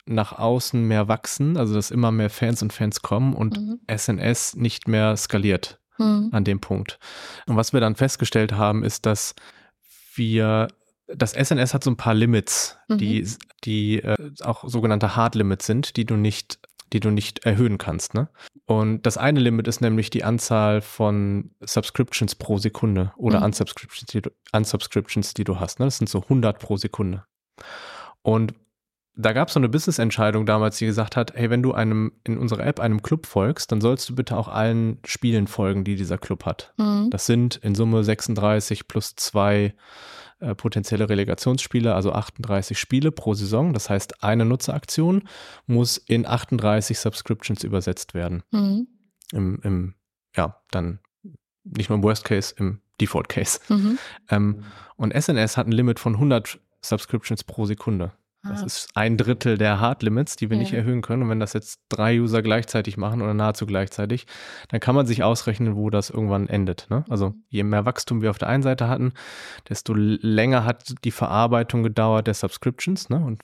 nach außen mehr wachsen, also dass immer mehr Fans und Fans kommen und mhm. SNS nicht mehr skaliert mhm. an dem Punkt. Und was wir dann festgestellt haben, ist, dass wir das SNS hat so ein paar Limits, mhm. die, die äh, auch sogenannte Hard Limits sind, die du nicht, die du nicht erhöhen kannst. Ne? Und das eine Limit ist nämlich die Anzahl von Subscriptions pro Sekunde oder mhm. Unsubscriptions, die du, Unsubscriptions, die du hast. Ne? Das sind so 100 pro Sekunde. Und da gab es so eine Business-Entscheidung damals, die gesagt hat, hey, wenn du einem in unserer App einem Club folgst, dann sollst du bitte auch allen Spielen folgen, die dieser Club hat. Mhm. Das sind in Summe 36 plus zwei äh, potenzielle Relegationsspiele, also 38 Spiele pro Saison. Das heißt, eine Nutzeraktion muss in 38 Subscriptions übersetzt werden. Mhm. Im, Im, ja, dann nicht nur im Worst Case, im Default Case. Mhm. Ähm, und SNS hat ein Limit von 100 Subscriptions pro Sekunde. Das ah. ist ein Drittel der Hard Limits, die wir ja. nicht erhöhen können. Und wenn das jetzt drei User gleichzeitig machen oder nahezu gleichzeitig, dann kann man sich ausrechnen, wo das irgendwann endet. Ne? Also mhm. je mehr Wachstum wir auf der einen Seite hatten, desto länger hat die Verarbeitung gedauert der Subscriptions. Ne? Und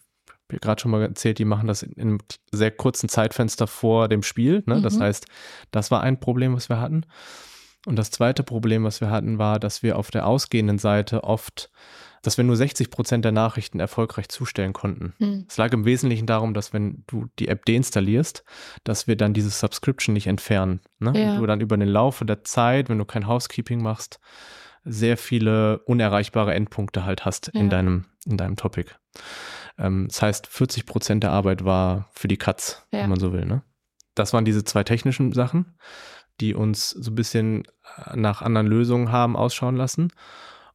wie gerade schon mal erzählt, die machen das in, einem sehr kurzen Zeitfenster vor dem Spiel. Ne? Mhm. Das heißt, das war ein Problem, was wir hatten. Und das zweite Problem, was wir hatten, war, dass wir auf der ausgehenden Seite oft dass wir nur 60 Prozent der Nachrichten erfolgreich zustellen konnten. Mhm. Es lag im Wesentlichen darum, dass wenn du die App deinstallierst, dass wir dann dieses Subscription nicht entfernen. Ne? Ja. Und du dann über den Laufe der Zeit, wenn du kein Housekeeping machst, sehr viele unerreichbare Endpunkte halt hast ja. in deinem, in deinem Topic. Ähm, das heißt, 40 Prozent der Arbeit war für die Cuts, ja. wenn man so will. Ne? Das waren diese zwei technischen Sachen, die uns so ein bisschen nach anderen Lösungen haben ausschauen lassen.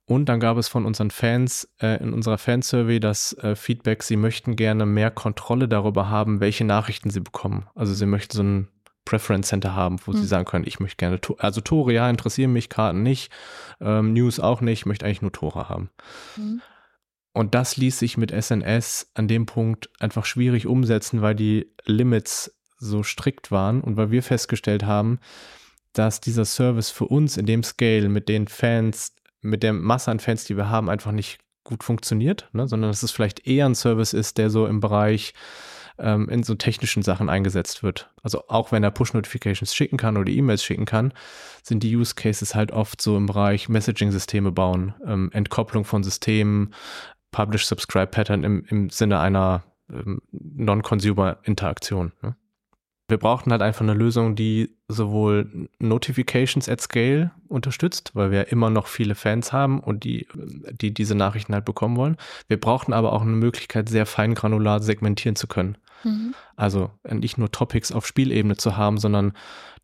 Und dann gab es von unseren Fans äh, in unserer Fansurvey das äh, Feedback, sie möchten gerne mehr Kontrolle darüber haben, welche Nachrichten sie bekommen. Also sie möchten so ein Preference Center haben, wo Mhm. sie sagen können, ich möchte gerne, To- also Tore, ja, interessieren mich, Karten nicht, ähm, News auch nicht, ich möchte eigentlich nur Tore haben. Mhm. Und das ließ sich mit SNS an dem Punkt einfach schwierig umsetzen, weil die Limits so strikt waren und weil wir festgestellt haben, dass dieser Service für uns in dem Scale mit den Fans, mit der Masse an Fans, die wir haben, einfach nicht gut funktioniert, ne? sondern dass es vielleicht eher ein Service ist, der so im Bereich ähm, in so technischen Sachen eingesetzt wird. Also auch wenn er Push-Notifications schicken kann oder E-Mails schicken kann, sind die Use Cases halt oft so im Bereich Messaging-Systeme bauen, ähm, Entkopplung von Systemen, Publish-Subscribe-Pattern im, im Sinne einer ähm, Non-Consumer-Interaktion. Ne? Wir brauchten halt einfach eine Lösung, die sowohl Notifications at Scale unterstützt, weil wir immer noch viele Fans haben und die, die diese Nachrichten halt bekommen wollen. Wir brauchten aber auch eine Möglichkeit, sehr feingranular segmentieren zu können. Mhm. Also nicht nur Topics auf Spielebene zu haben, sondern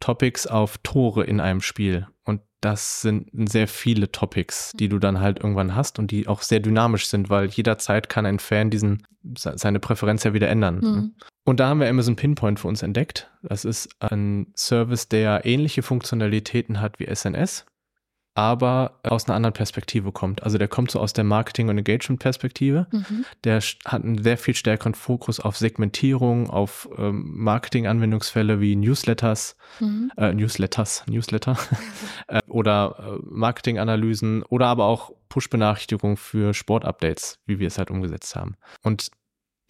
Topics auf Tore in einem Spiel. Und das sind sehr viele Topics, die du dann halt irgendwann hast und die auch sehr dynamisch sind, weil jederzeit kann ein Fan diesen, se- seine Präferenz ja wieder ändern. ne? Mhm. Und da haben wir Amazon Pinpoint für uns entdeckt. Das ist ein Service, der ähnliche Funktionalitäten hat wie SNS, aber aus einer anderen Perspektive kommt. Also der kommt so aus der Marketing- und Engagement-Perspektive. Mhm. Der hat einen sehr viel stärkeren Fokus auf Segmentierung, auf ähm, Marketing-Anwendungsfälle wie Newsletters, Mhm. äh, Newsletters, Newsletter äh, oder äh, Marketing-Analysen oder aber auch Push-Benachrichtigungen für Sport-Updates, wie wir es halt umgesetzt haben. Und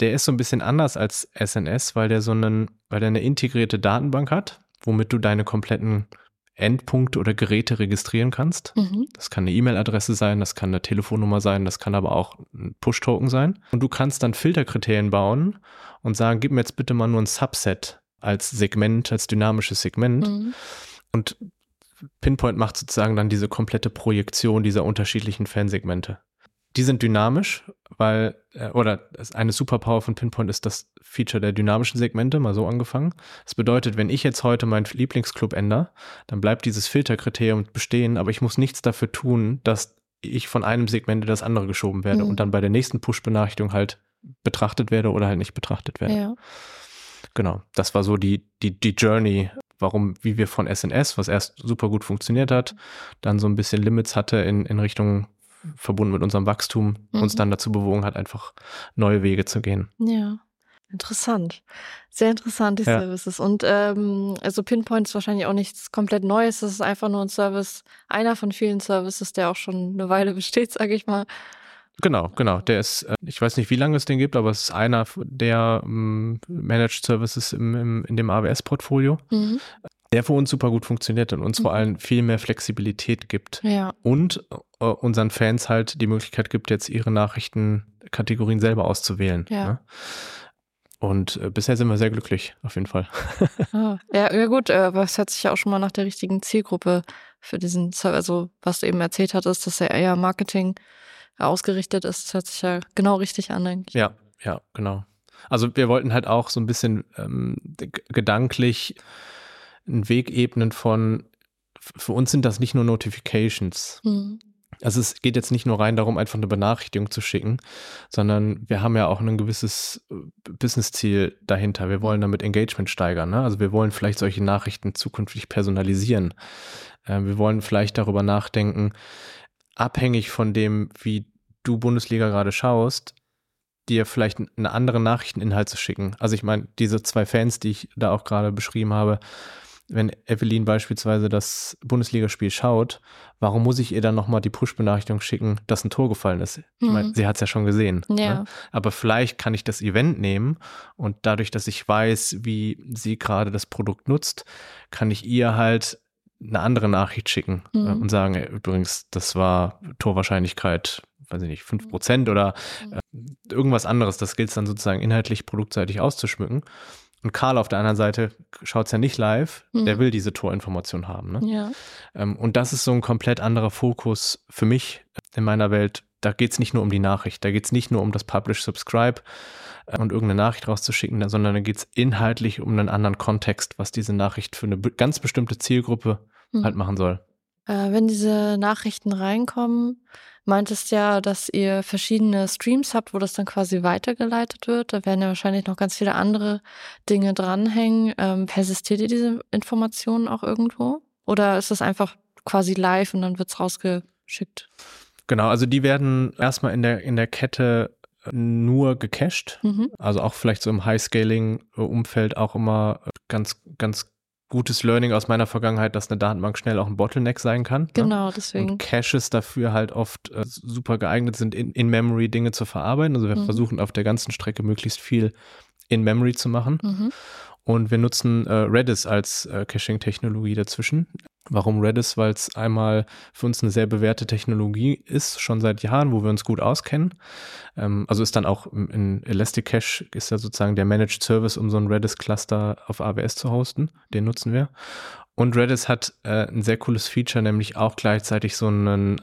der ist so ein bisschen anders als SNS, weil der so einen, weil der eine integrierte Datenbank hat, womit du deine kompletten Endpunkte oder Geräte registrieren kannst. Mhm. Das kann eine E-Mail-Adresse sein, das kann eine Telefonnummer sein, das kann aber auch ein Push-Token sein. Und du kannst dann Filterkriterien bauen und sagen, gib mir jetzt bitte mal nur ein Subset als Segment, als dynamisches Segment. Mhm. Und Pinpoint macht sozusagen dann diese komplette Projektion dieser unterschiedlichen Fansegmente. Die sind dynamisch, weil, äh, oder eine Superpower von Pinpoint ist das Feature der dynamischen Segmente, mal so angefangen. Das bedeutet, wenn ich jetzt heute meinen Lieblingsclub ändere, dann bleibt dieses Filterkriterium bestehen, aber ich muss nichts dafür tun, dass ich von einem Segment in das andere geschoben werde Mhm. und dann bei der nächsten Push-Benachrichtigung halt betrachtet werde oder halt nicht betrachtet werde. Ja. Genau, das war so die, die, die Journey, warum, wie wir von SNS, was erst super gut funktioniert hat, dann so ein bisschen Limits hatte in, in Richtung verbunden mit unserem Wachstum, uns Mhm. dann dazu bewogen hat, einfach neue Wege zu gehen. Ja. Interessant. Sehr interessant, die Ja. Services. Und ähm, also Pinpoint ist wahrscheinlich auch nichts komplett Neues. Das ist einfach nur ein Service, einer von vielen Services, der auch schon eine Weile besteht, sage ich mal. Genau, genau. Der ist, äh, ich weiß nicht, wie lange es den gibt, aber es ist einer der ähm, Managed Services im, im, in dem AWS-Portfolio, Mhm. Der für uns super gut funktioniert und uns vor Mhm. allem viel mehr Flexibilität gibt. Ja. und äh, unseren Fans halt die Möglichkeit gibt, jetzt ihre Nachrichtenkategorien selber auszuwählen. Ja. Ne? Und äh, bisher sind wir sehr glücklich, auf jeden Fall. Ah, ja, ja gut, äh, aber es hört sich ja auch schon mal nach der richtigen Zielgruppe für diesen Service, also was du eben erzählt hattest, dass er eher Marketing ausgerichtet ist, das hört sich ja genau richtig an eigentlich. Ja, ja, genau. Also wir wollten halt auch so ein bisschen ähm, gedanklich einen Weg ebnen von, für uns sind das nicht nur Notifications. Mhm. Also es geht jetzt nicht nur rein darum, einfach eine Benachrichtigung zu schicken, sondern wir haben ja auch ein gewisses äh, Business-Ziel dahinter. Wir wollen damit Engagement steigern. Ne? Also wir wollen vielleicht solche Nachrichten zukünftig personalisieren. Äh, wir wollen vielleicht darüber nachdenken, abhängig von dem, wie du Bundesliga gerade schaust, dir vielleicht einen anderen Nachrichteninhalt zu schicken. Also ich meine, diese zwei Fans, die ich da auch gerade beschrieben habe, wenn Evelyn beispielsweise das Bundesligaspiel schaut, warum muss ich ihr dann nochmal die Push-Benachrichtigung schicken, dass ein Tor gefallen ist? Ich meine, Mhm. sie hat es ja schon gesehen. Ja. Ne? Aber vielleicht kann ich das Event nehmen und dadurch, dass ich weiß, wie sie gerade das Produkt nutzt, kann ich ihr halt eine andere Nachricht schicken Mhm. äh, und sagen, übrigens, das war Torwahrscheinlichkeit, weiß ich nicht, 5% oder Mhm. äh, irgendwas anderes. Das gilt es dann sozusagen inhaltlich produktseitig auszuschmücken. Und Karl auf der anderen Seite schaut es ja nicht live, der Mhm. will diese Torinformation haben. Ne? Ja. Ähm, und das ist so ein komplett anderer Fokus für mich in meiner Welt. Da geht es nicht nur um die Nachricht, da geht es nicht nur um das Publish, Subscribe äh, und irgendeine Nachricht rauszuschicken, sondern da geht es inhaltlich um einen anderen Kontext, was diese Nachricht für eine ganz bestimmte Zielgruppe Mhm. halt machen soll. Äh, wenn diese Nachrichten reinkommen, meintest ja, dass ihr verschiedene Streams habt, wo das dann quasi weitergeleitet wird. Da werden ja wahrscheinlich noch ganz viele andere Dinge dranhängen. Ähm, persistiert ihr diese Informationen auch irgendwo? Oder ist das einfach quasi live und dann wird es rausgeschickt? Genau, also die werden erstmal in der, in der Kette nur gecached. Mhm. Also auch vielleicht so im High-Scaling-Umfeld auch immer ganz, ganz gutes Learning aus meiner Vergangenheit, dass eine Datenbank schnell auch ein Bottleneck sein kann. Ne? Genau, ne? deswegen. Und Caches dafür halt oft äh, super geeignet sind, in, in Memory Dinge zu verarbeiten. Also wir mhm. versuchen auf der ganzen Strecke möglichst viel in Memory zu machen. Mhm. Und wir nutzen äh, Redis als äh, Caching-Technologie dazwischen. Warum Redis? Weil es einmal für uns eine sehr bewährte Technologie ist, schon seit Jahren, wo wir uns gut auskennen. Ähm, also ist dann auch in Elastic Cache ist ja sozusagen der Managed Service, um so ein Redis-Cluster auf AWS zu hosten. Den nutzen wir. Und Redis hat äh, ein sehr cooles Feature, nämlich auch gleichzeitig so einen,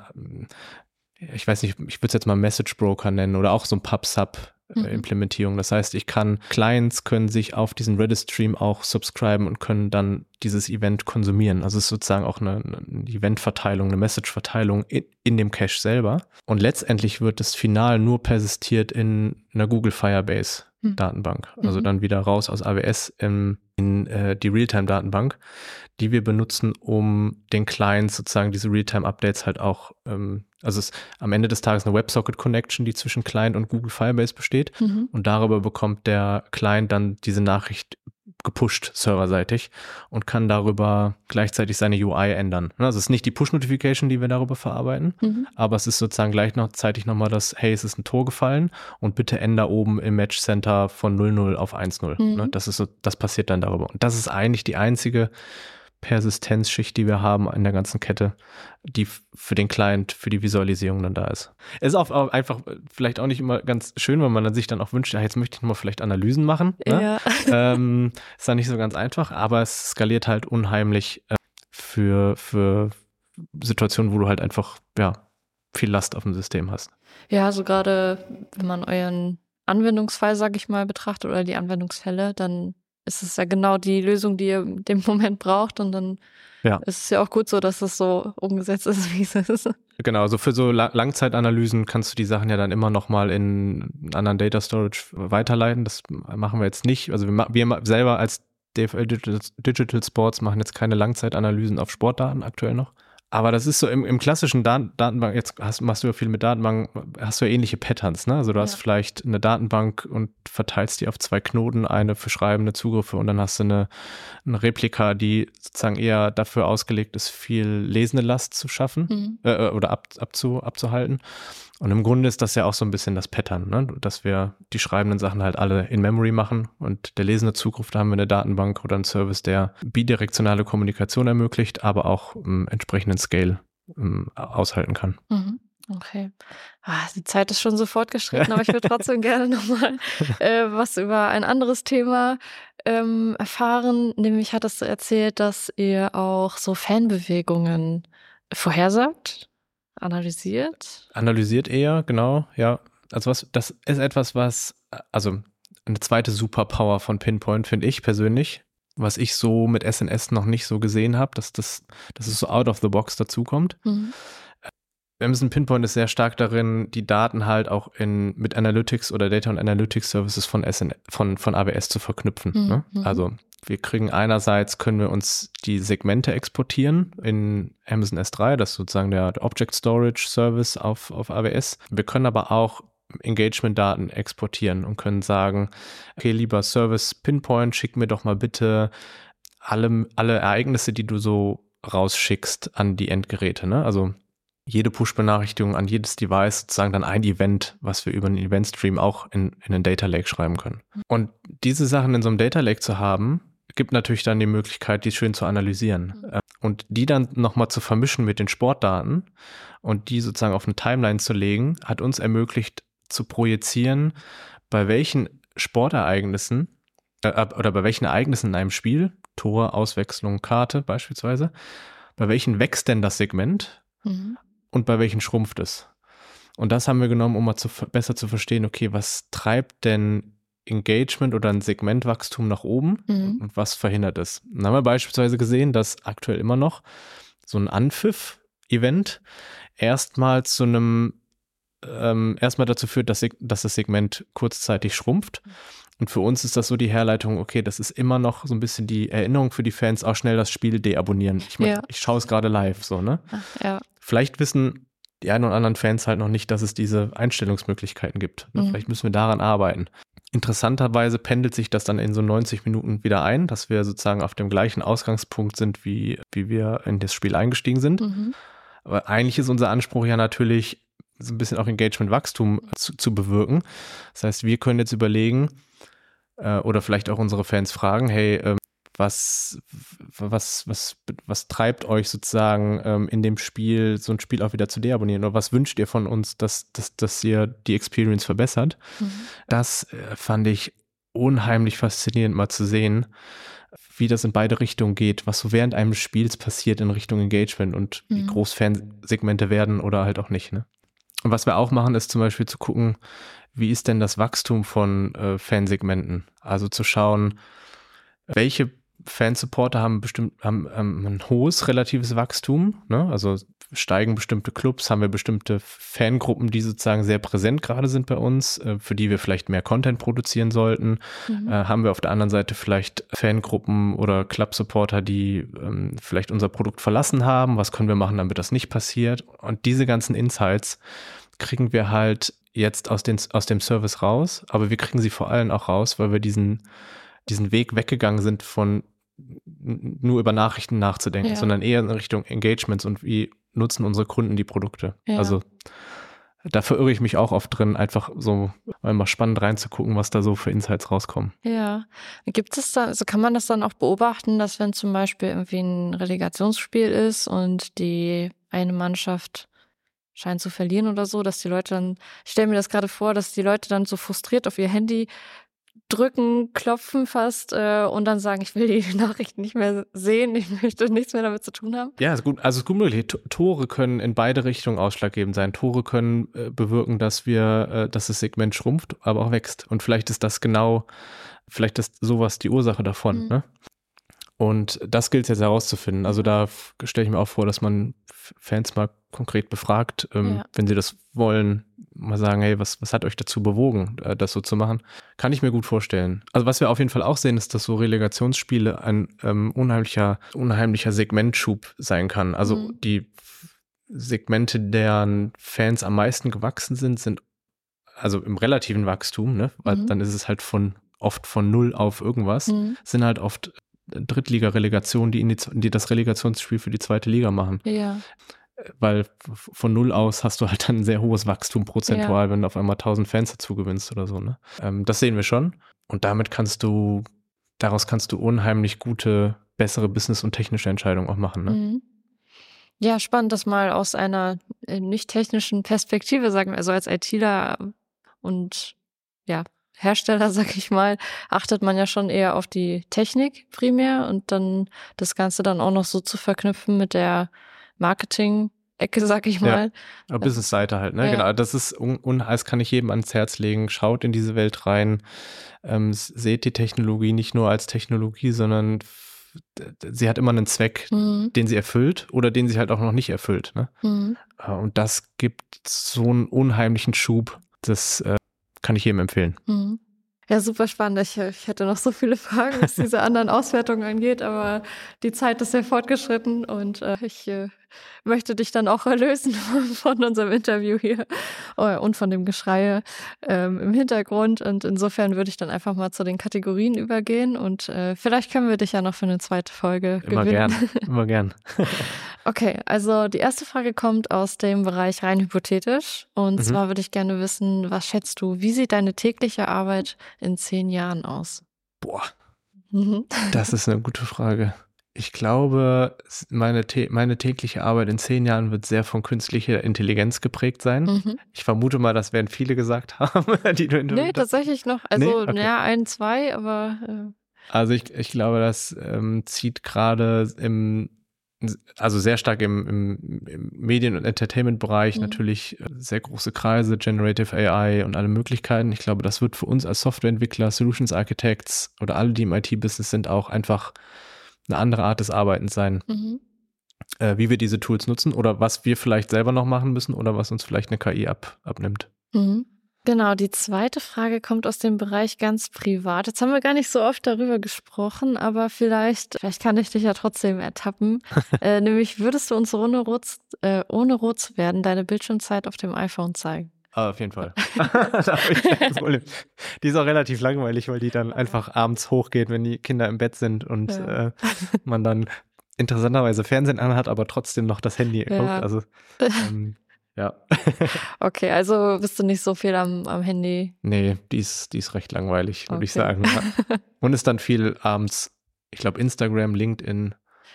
ich weiß nicht, ich würde es jetzt mal Message Broker nennen oder auch so ein PubSub. Implementierung. Das heißt, ich kann, Clients können sich auf diesen Redis-Stream auch subscriben und können dann dieses Event konsumieren. Also es ist sozusagen auch eine, eine Event-Verteilung, eine Message-Verteilung in, in, dem Cache selber. Und letztendlich wird das Final nur persistiert in einer Google Firebase. Mhm. Datenbank. Also mhm. dann wieder raus aus AWS in, in äh, die Realtime-Datenbank, die wir benutzen, um den Clients sozusagen diese Realtime-Updates halt auch ähm, also es ist am Ende des Tages eine WebSocket-Connection, die zwischen Client und Google Firebase besteht. Mhm. Und darüber bekommt der Client dann diese Nachricht gepusht serverseitig und kann darüber gleichzeitig seine UI ändern. Also es ist nicht die Push-Notification, die wir darüber verarbeiten, mhm. aber es ist sozusagen gleichzeitig nochmal das, hey, es ist ein Tor gefallen und bitte änder oben im Match Center von 00 auf 1.0. Mhm. Das ist so, das passiert dann darüber. Und das ist eigentlich die einzige Persistenzschicht, die wir haben in der ganzen Kette, die für den Client, für die Visualisierung dann da ist. Es ist auch einfach vielleicht auch nicht immer ganz schön, wenn man dann sich dann auch wünscht, ja, jetzt möchte ich mal vielleicht Analysen machen. Ne? Ja. Ähm, ist dann nicht so ganz einfach, aber es skaliert halt unheimlich äh, für, für Situationen, wo du halt einfach, ja, viel Last auf dem System hast. Ja, also gerade wenn man euren Anwendungsfall, sage ich mal, betrachtet oder die Anwendungsfälle, dann ist es ja genau die Lösung, die ihr in dem Moment braucht und dann ja. ist es ja auch gut so, dass es so umgesetzt ist, wie es ist. Genau, also für so Langzeitanalysen kannst du die Sachen ja dann immer nochmal in anderen Data Storage weiterleiten. Das machen wir jetzt nicht. Also wir, wir selber als DFL Digital Sports machen jetzt keine Langzeitanalysen auf Sportdaten aktuell noch. Aber das ist so im, im klassischen Dat Datenbank, jetzt hast, machst du ja viel mit Datenbank, hast du ja ähnliche Patterns, ne? Also du ja. hast vielleicht eine Datenbank und verteilst die auf zwei Knoten, eine für schreibende Zugriffe und dann hast du eine, eine Replika, die sozusagen eher dafür ausgelegt ist, viel lesende Last zu schaffen mhm. äh, äh oder ab, abzu, abzuhalten. Und im Grunde ist das ja auch so ein bisschen das Pattern, ne? dass wir die schreibenden Sachen halt alle in Memory machen und der lesende Zugriff, da haben wir eine Datenbank oder einen Service, der bidirektionale Kommunikation ermöglicht, aber auch ähm, entsprechenden Scale ähm, aushalten kann. Mhm. Okay. Ah, die Zeit ist schon so fortgeschritten, aber ich würde trotzdem gerne nochmal äh, was über ein anderes Thema ähm, erfahren. Nämlich hattest du erzählt, dass ihr auch so Fanbewegungen vorhersagt analysiert? Analysiert eher, genau, ja. Also was, das ist etwas, was, also eine zweite Superpower von Pinpoint, finde ich persönlich, was ich so mit SNS noch nicht so gesehen habe, dass das, dass es so out of the box dazukommt. Mhm. Amazon Pinpoint ist sehr stark darin, die Daten halt auch in, mit Analytics oder Data und Analytics Services von, SN, von, von AWS zu verknüpfen. Mhm. Ne? Mhm. Also wir kriegen einerseits, können wir uns die Segmente exportieren in Amazon S3, das ist sozusagen der Object Storage Service auf, auf AWS. Wir können aber auch Engagement-Daten exportieren und können sagen, okay, lieber Service Pinpoint, schick mir doch mal bitte alle, alle Ereignisse, die du so rausschickst an die Endgeräte. Ne? Also jede Push-Benachrichtigung an jedes Device sozusagen dann ein Event, was wir über einen Event-Stream auch in, in einen Data Lake schreiben können. Und diese Sachen in so einem Data Lake zu haben, gibt natürlich dann die Möglichkeit, die schön zu analysieren. Mhm. Und die dann nochmal zu vermischen mit den Sportdaten und die sozusagen auf eine Timeline zu legen, hat uns ermöglicht zu projizieren, bei welchen Sportereignissen äh, oder bei welchen Ereignissen in einem Spiel, Tor, Auswechslung, Karte beispielsweise, bei welchen wächst denn das Segment mhm. Und bei welchen schrumpft es. Und das haben wir genommen, um mal zu, besser zu verstehen, okay, was treibt denn Engagement oder ein Segmentwachstum nach oben mhm. und was verhindert es. Dann haben wir beispielsweise gesehen, dass aktuell immer noch so ein Anpfiff-Event erstmal zu einem ähm, erstmal dazu führt, dass, dass das Segment kurzzeitig schrumpft. Und für uns ist das so die Herleitung, okay, das ist immer noch so ein bisschen die Erinnerung für die Fans, auch schnell das Spiel deabonnieren. Ich, mein, ja. ich schaue es gerade live, so, ne? Ach, ja. Vielleicht wissen die einen oder anderen Fans halt noch nicht, dass es diese Einstellungsmöglichkeiten gibt. Ne? Mhm. Vielleicht müssen wir daran arbeiten. Interessanterweise pendelt sich das dann in so 90 Minuten wieder ein, dass wir sozusagen auf dem gleichen Ausgangspunkt sind, wie, wie wir in das Spiel eingestiegen sind. Mhm. Aber eigentlich ist unser Anspruch ja natürlich, so ein bisschen auch Engagement-Wachstum zu, zu, bewirken. Das heißt, wir können jetzt überlegen äh, oder vielleicht auch unsere Fans fragen, hey, ähm, was, was, was, was treibt euch sozusagen ähm, in dem Spiel, so ein Spiel auch wieder zu deabonnieren? Oder was wünscht ihr von uns, dass, dass, dass ihr die Experience verbessert? Mhm. Das äh, fand ich unheimlich faszinierend mal zu sehen, wie das in beide Richtungen geht, was so während einem Spiels passiert in Richtung Engagement und mhm. wie groß Fansegmente werden oder halt auch nicht. Ne? Und was wir auch machen, ist zum Beispiel zu gucken, wie ist denn das Wachstum von äh, Fansegmenten? Also zu schauen, welche Fansupporter haben bestimmt haben, haben ein hohes relatives Wachstum. Ne? Also steigen bestimmte Clubs, haben wir bestimmte Fangruppen, die sozusagen sehr präsent gerade sind bei uns, äh, für die wir vielleicht mehr Content produzieren sollten. Mhm. Äh, haben wir auf der anderen Seite vielleicht Fangruppen oder Club-Supporter, die ähm, vielleicht unser Produkt verlassen haben. Was können wir machen, damit das nicht passiert? Und diese ganzen Insights kriegen wir halt jetzt aus, den, aus dem Service raus, aber wir kriegen sie vor allem auch raus, weil wir diesen, diesen Weg weggegangen sind von nur über Nachrichten nachzudenken, ja. sondern eher in Richtung Engagements und wie nutzen unsere Kunden die Produkte. Ja. Also da verirre ich mich auch oft drin, einfach so mal spannend reinzugucken, was da so für Insights rauskommen. Ja. Gibt es da, also kann man das dann auch beobachten, dass wenn zum Beispiel irgendwie ein Relegationsspiel ist und die eine Mannschaft scheint zu verlieren oder so, dass die Leute dann, ich stelle mir das gerade vor, dass die Leute dann so frustriert auf ihr Handy drücken, klopfen fast äh, und dann sagen, ich will die Nachrichten nicht mehr sehen, ich möchte nichts mehr damit zu tun haben. Ja, ist gut. Also es ist gut möglich. Tore können in beide Richtungen ausschlaggebend sein. Tore können äh, bewirken, dass wir, äh, dass das Segment schrumpft, aber auch wächst. Und vielleicht ist das genau, vielleicht ist sowas die Ursache davon. Mhm. Ne? Und das gilt es jetzt herauszufinden. Also da stelle ich mir auch vor, dass man Fans mal konkret befragt, ähm, ja. wenn sie das wollen, mal sagen, hey, was, was hat euch dazu bewogen, äh, das so zu machen? Kann ich mir gut vorstellen. Also was wir auf jeden Fall auch sehen, ist, dass so Relegationsspiele ein ähm, unheimlicher, unheimlicher Segmentschub sein kann. Also mhm. die Segmente, deren Fans am meisten gewachsen sind, sind also im relativen Wachstum, ne? Weil mhm. dann ist es halt von oft von null auf irgendwas, mhm. sind halt oft Drittliga-Relegation, die, die, die das Relegationsspiel für die zweite Liga machen. Ja. Weil von null aus hast du halt dann ein sehr hohes Wachstum prozentual, ja. wenn du auf einmal 1000 Fans dazu gewinnst oder so. Ne? Ähm, das sehen wir schon. Und damit kannst du, daraus kannst du unheimlich gute, bessere Business- und technische Entscheidungen auch machen. Ne? Mhm. Ja, spannend, das mal aus einer äh, nicht technischen Perspektive, sagen wir, also als ITler und ja, Hersteller, sag ich mal, achtet man ja schon eher auf die Technik primär und dann das Ganze dann auch noch so zu verknüpfen mit der Marketing Ecke, sag ich mal. Ja, Business-Seite halt, ne? Ja. Genau. Das ist un das kann ich jedem ans Herz legen. Schaut in diese Welt rein. Ähm, seht die Technologie nicht nur als Technologie, sondern sie hat immer einen Zweck, mhm. den sie erfüllt oder den sie halt auch noch nicht erfüllt. Ne? Mhm. Äh, und das gibt so einen unheimlichen Schub. Das äh, kann ich jedem empfehlen. Mhm. Ja, super spannend. Ich, ich hätte noch so viele Fragen, was diese anderen Auswertungen angeht, aber die Zeit ist sehr fortgeschritten und äh, ich äh, möchte dich dann auch erlösen von unserem Interview hier äh, und von dem Geschrei ähm, im Hintergrund. Und insofern würde ich dann einfach mal zu den Kategorien übergehen und äh, vielleicht können wir dich ja noch für eine zweite Folge immer gewinnen. Gern, immer gern. okay, also die erste Frage kommt aus dem Bereich rein hypothetisch. Und mhm. zwar würde ich gerne wissen, was schätzt du, wie sieht deine tägliche Arbeit in zehn Jahren aus? Boah, mhm. das ist eine gute Frage. Ich glaube, meine, meine tägliche Arbeit in zehn Jahren wird sehr von künstlicher Intelligenz geprägt sein. Mhm. Ich vermute mal, das werden viele gesagt haben, die du Nee, tatsächlich noch. Also, nee? okay. ja, ein, zwei, aber. Äh. Also, ich, ich glaube, das ähm, zieht gerade im, also sehr stark im, im, im Medien- und Entertainment-Bereich mhm. natürlich äh, sehr große Kreise, Generative AI und alle Möglichkeiten. Ich glaube, das wird für uns als Softwareentwickler, Solutions Architects oder alle, die im IT-Business sind, auch einfach eine andere Art des Arbeitens sein. Mhm. äh, wie wir diese Tools nutzen oder was wir vielleicht selber noch machen müssen oder was uns vielleicht eine KI ab, abnimmt. Mhm. Genau, die zweite Frage kommt aus dem Bereich ganz privat. Jetzt haben wir gar nicht so oft darüber gesprochen, aber vielleicht, vielleicht kann ich dich ja trotzdem ertappen. äh, nämlich würdest du uns ohne rot, äh, ohne rot zu werden deine Bildschirmzeit auf dem iPhone zeigen? Ah, auf jeden Fall. die ist auch relativ langweilig, weil die dann einfach abends hochgeht, wenn die Kinder im Bett sind und ja. äh, man dann interessanterweise Fernsehen anhat, aber trotzdem noch das Handy ja. guckt. Also ähm, ja. okay, also bist du nicht so viel am, am Handy? Nee, die ist, die ist recht langweilig, würde okay. ich sagen. Ja. Und ist dann viel abends, ich glaube, Instagram, LinkedIn.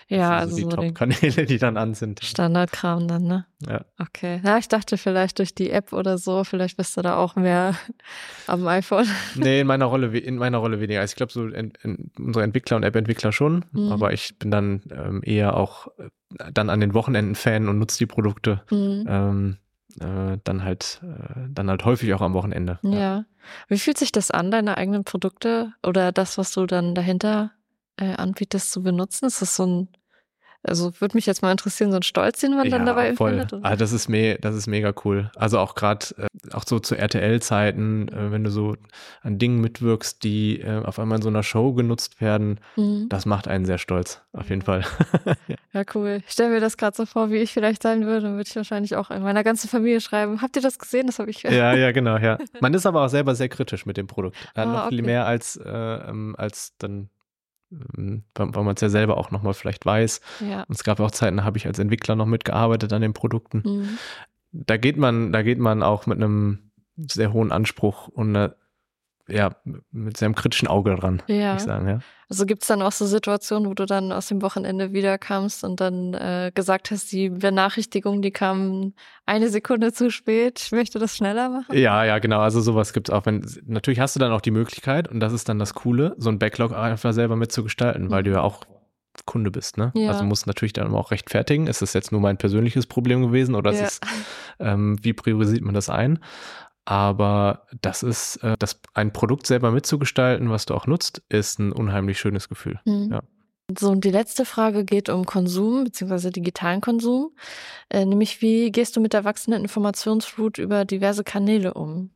Ja, also, die so Top-Kanäle, die dann an sind. Standardkram dann, ne? Ja. Okay. Ja, ich dachte vielleicht durch die App oder so, vielleicht bist du da auch mehr am iPhone. Nee, in meiner Rolle, in meiner Rolle weniger. Also ich glaube, so in, in unsere Entwickler und App-Entwickler schon, mhm. aber ich bin dann ähm, eher auch äh, dann an den Wochenenden Fan und nutze die Produkte. Mhm. Ähm, äh, dann halt, äh, dann halt häufig auch am Wochenende. Ja. ja. Wie fühlt sich das an, deine eigenen Produkte oder das, was du dann dahinter äh, anbietest, zu benutzen? Ist das so ein also würde mich jetzt mal interessieren, so ein Stolz, den man ja, dann dabei voll. empfindet. Ah, das ist me das ist mega cool. Also auch gerade äh, auch so zu RTL-Zeiten, äh, wenn du so an Dingen mitwirkst, die äh, auf einmal in so einer Show genutzt werden, mhm. das macht einen sehr stolz, auf jeden Fall. ja. ja. cool. Ich stelle mir das gerade so vor, wie ich vielleicht sein würde, dann würde ich wahrscheinlich auch in meiner ganzen Familie schreiben. Habt ihr das gesehen? Das habe ich. ja, ja, genau, ja. Man ist aber auch selber sehr kritisch mit dem Produkt. Ah, noch okay. viel mehr als, äh, ähm, als dann weil, weil man es ja selber auch nochmal vielleicht weiß. Ja. Und es gab auch Zeiten, da habe ich als Entwickler noch mitgearbeitet an den Produkten. Mhm. Da geht man, da geht man auch mit einem sehr hohen Anspruch und einer ja, mit seinem kritischen Auge dran, ja. ich sagen, ja. Also gibt es dann auch so Situationen, wo du dann aus dem Wochenende wiederkamst und dann äh, gesagt hast, die Benachrichtigung, die kam eine Sekunde zu spät, ich möchte das schneller machen? Ja, ja, genau. Also sowas gibt es auch. Wenn, natürlich hast du dann auch die Möglichkeit, und das ist dann das Coole, so ein Backlog einfach selber mitzugestalten, weil du ja auch Kunde bist, ne? Ja. Also musst natürlich dann auch rechtfertigen. Ist das jetzt nur mein persönliches Problem gewesen oder ja. ist es, ähm, wie priorisiert man das ein? Aber das ist, äh, das ein Produkt selber mitzugestalten, was du auch nutzt, ist ein unheimlich schönes Gefühl. Mhm. Ja. So, und die letzte Frage geht um Konsum bzw. digitalen Konsum. Äh, nämlich, wie gehst du mit der wachsenden Informationsflut über diverse Kanäle um?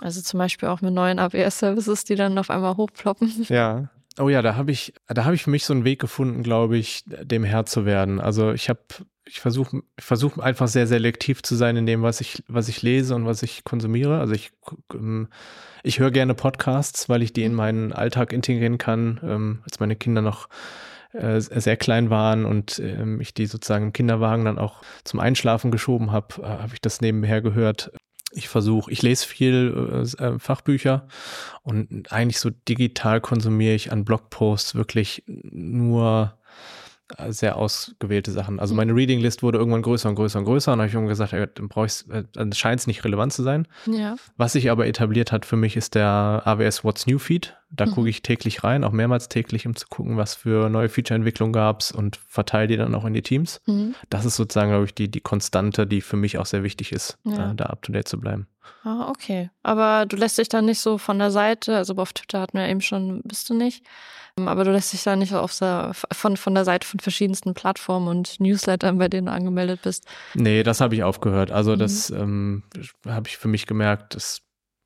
Also zum Beispiel auch mit neuen AWS-Services, die dann auf einmal hochploppen. Ja. Oh ja, da habe ich, da habe ich für mich so einen Weg gefunden, glaube ich, dem Herr zu werden. Also ich habe ich versuche ich versuch einfach sehr selektiv zu sein in dem, was ich, was ich lese und was ich konsumiere. Also ich, ähm, ich höre gerne Podcasts, weil ich die in meinen Alltag integrieren kann. Ähm, als meine Kinder noch äh, sehr klein waren und ähm, ich die sozusagen im Kinderwagen dann auch zum Einschlafen geschoben habe, äh, habe ich das nebenher gehört. Ich versuche, ich lese viel äh, äh, Fachbücher und eigentlich so digital konsumiere ich an Blogposts wirklich nur sehr ausgewählte Sachen. Also mhm. meine Reading List wurde irgendwann größer und größer und größer und habe ich irgendwann gesagt, ja, dann brauche ich äh, dann scheint es nicht relevant zu sein. Ja. Was sich aber etabliert hat für mich ist der AWS What's New Feed. Da mhm. gucke ich täglich rein, auch mehrmals täglich, um zu gucken, was für neue Feature-Entwicklungen gab es und verteile die dann auch in die Teams. Mhm. Das ist sozusagen, glaube ich, die, die Konstante, die für mich auch sehr wichtig ist, ja. äh, da up to date zu bleiben. Ah, okay. Aber du lässt dich dann nicht so von der Seite, also auf Twitter hatten wir eben schon, bist du nicht. Aber du lässt dich da nicht auf der, von, von der Seite von verschiedensten Plattformen und Newslettern, bei denen du angemeldet bist. Nee, das habe ich aufgehört. Also mhm. das ähm, habe ich für mich gemerkt, das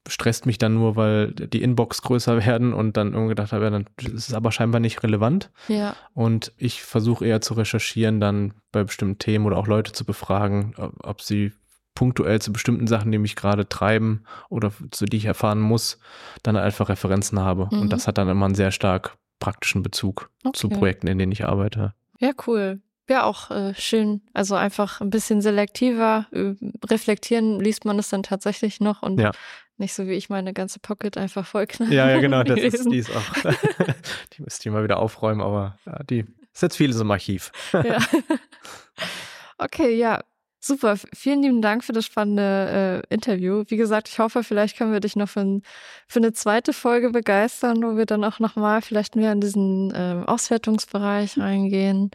stresst mich dann nur, weil die Inbox größer werden und dann irgendwie gedacht habe, ja, dann ist es aber scheinbar nicht relevant. Ja. Und ich versuche eher zu recherchieren, dann bei bestimmten Themen oder auch Leute zu befragen, ob sie punktuell zu bestimmten Sachen, die mich gerade treiben oder zu die ich erfahren muss, dann einfach Referenzen habe. Mhm. Und das hat dann immer einen sehr stark praktischen Bezug okay. zu Projekten, in denen ich arbeite. Ja, cool. Ja, auch äh, schön. Also einfach ein bisschen selektiver. Äh, reflektieren liest man es dann tatsächlich noch und ja. Nicht so wie ich meine ganze Pocket einfach vollknallen. Ja, ja, genau. Das ist, die ist auch. die müsste ich mal wieder aufräumen, aber ja, die ist jetzt vieles im Archiv. ja. Okay, ja. Super, vielen lieben Dank für das spannende äh, Interview. Wie gesagt, ich hoffe, vielleicht können wir dich noch für, für eine zweite Folge begeistern, wo wir dann auch nochmal vielleicht mehr in diesen äh, Auswertungsbereich reingehen.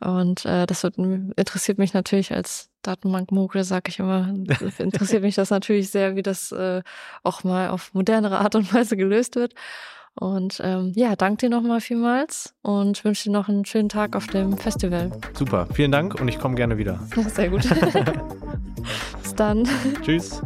Und äh, das wird, interessiert mich natürlich als Datenbank-Mogul, sage ich immer, interessiert mich das natürlich sehr, wie das äh, auch mal auf modernere Art und Weise gelöst wird. Und ähm, ja, danke dir nochmal vielmals und wünsche dir noch einen schönen Tag auf dem Festival. Super, vielen Dank und ich komme gerne wieder. Sehr gut. Bis dann. Tschüss.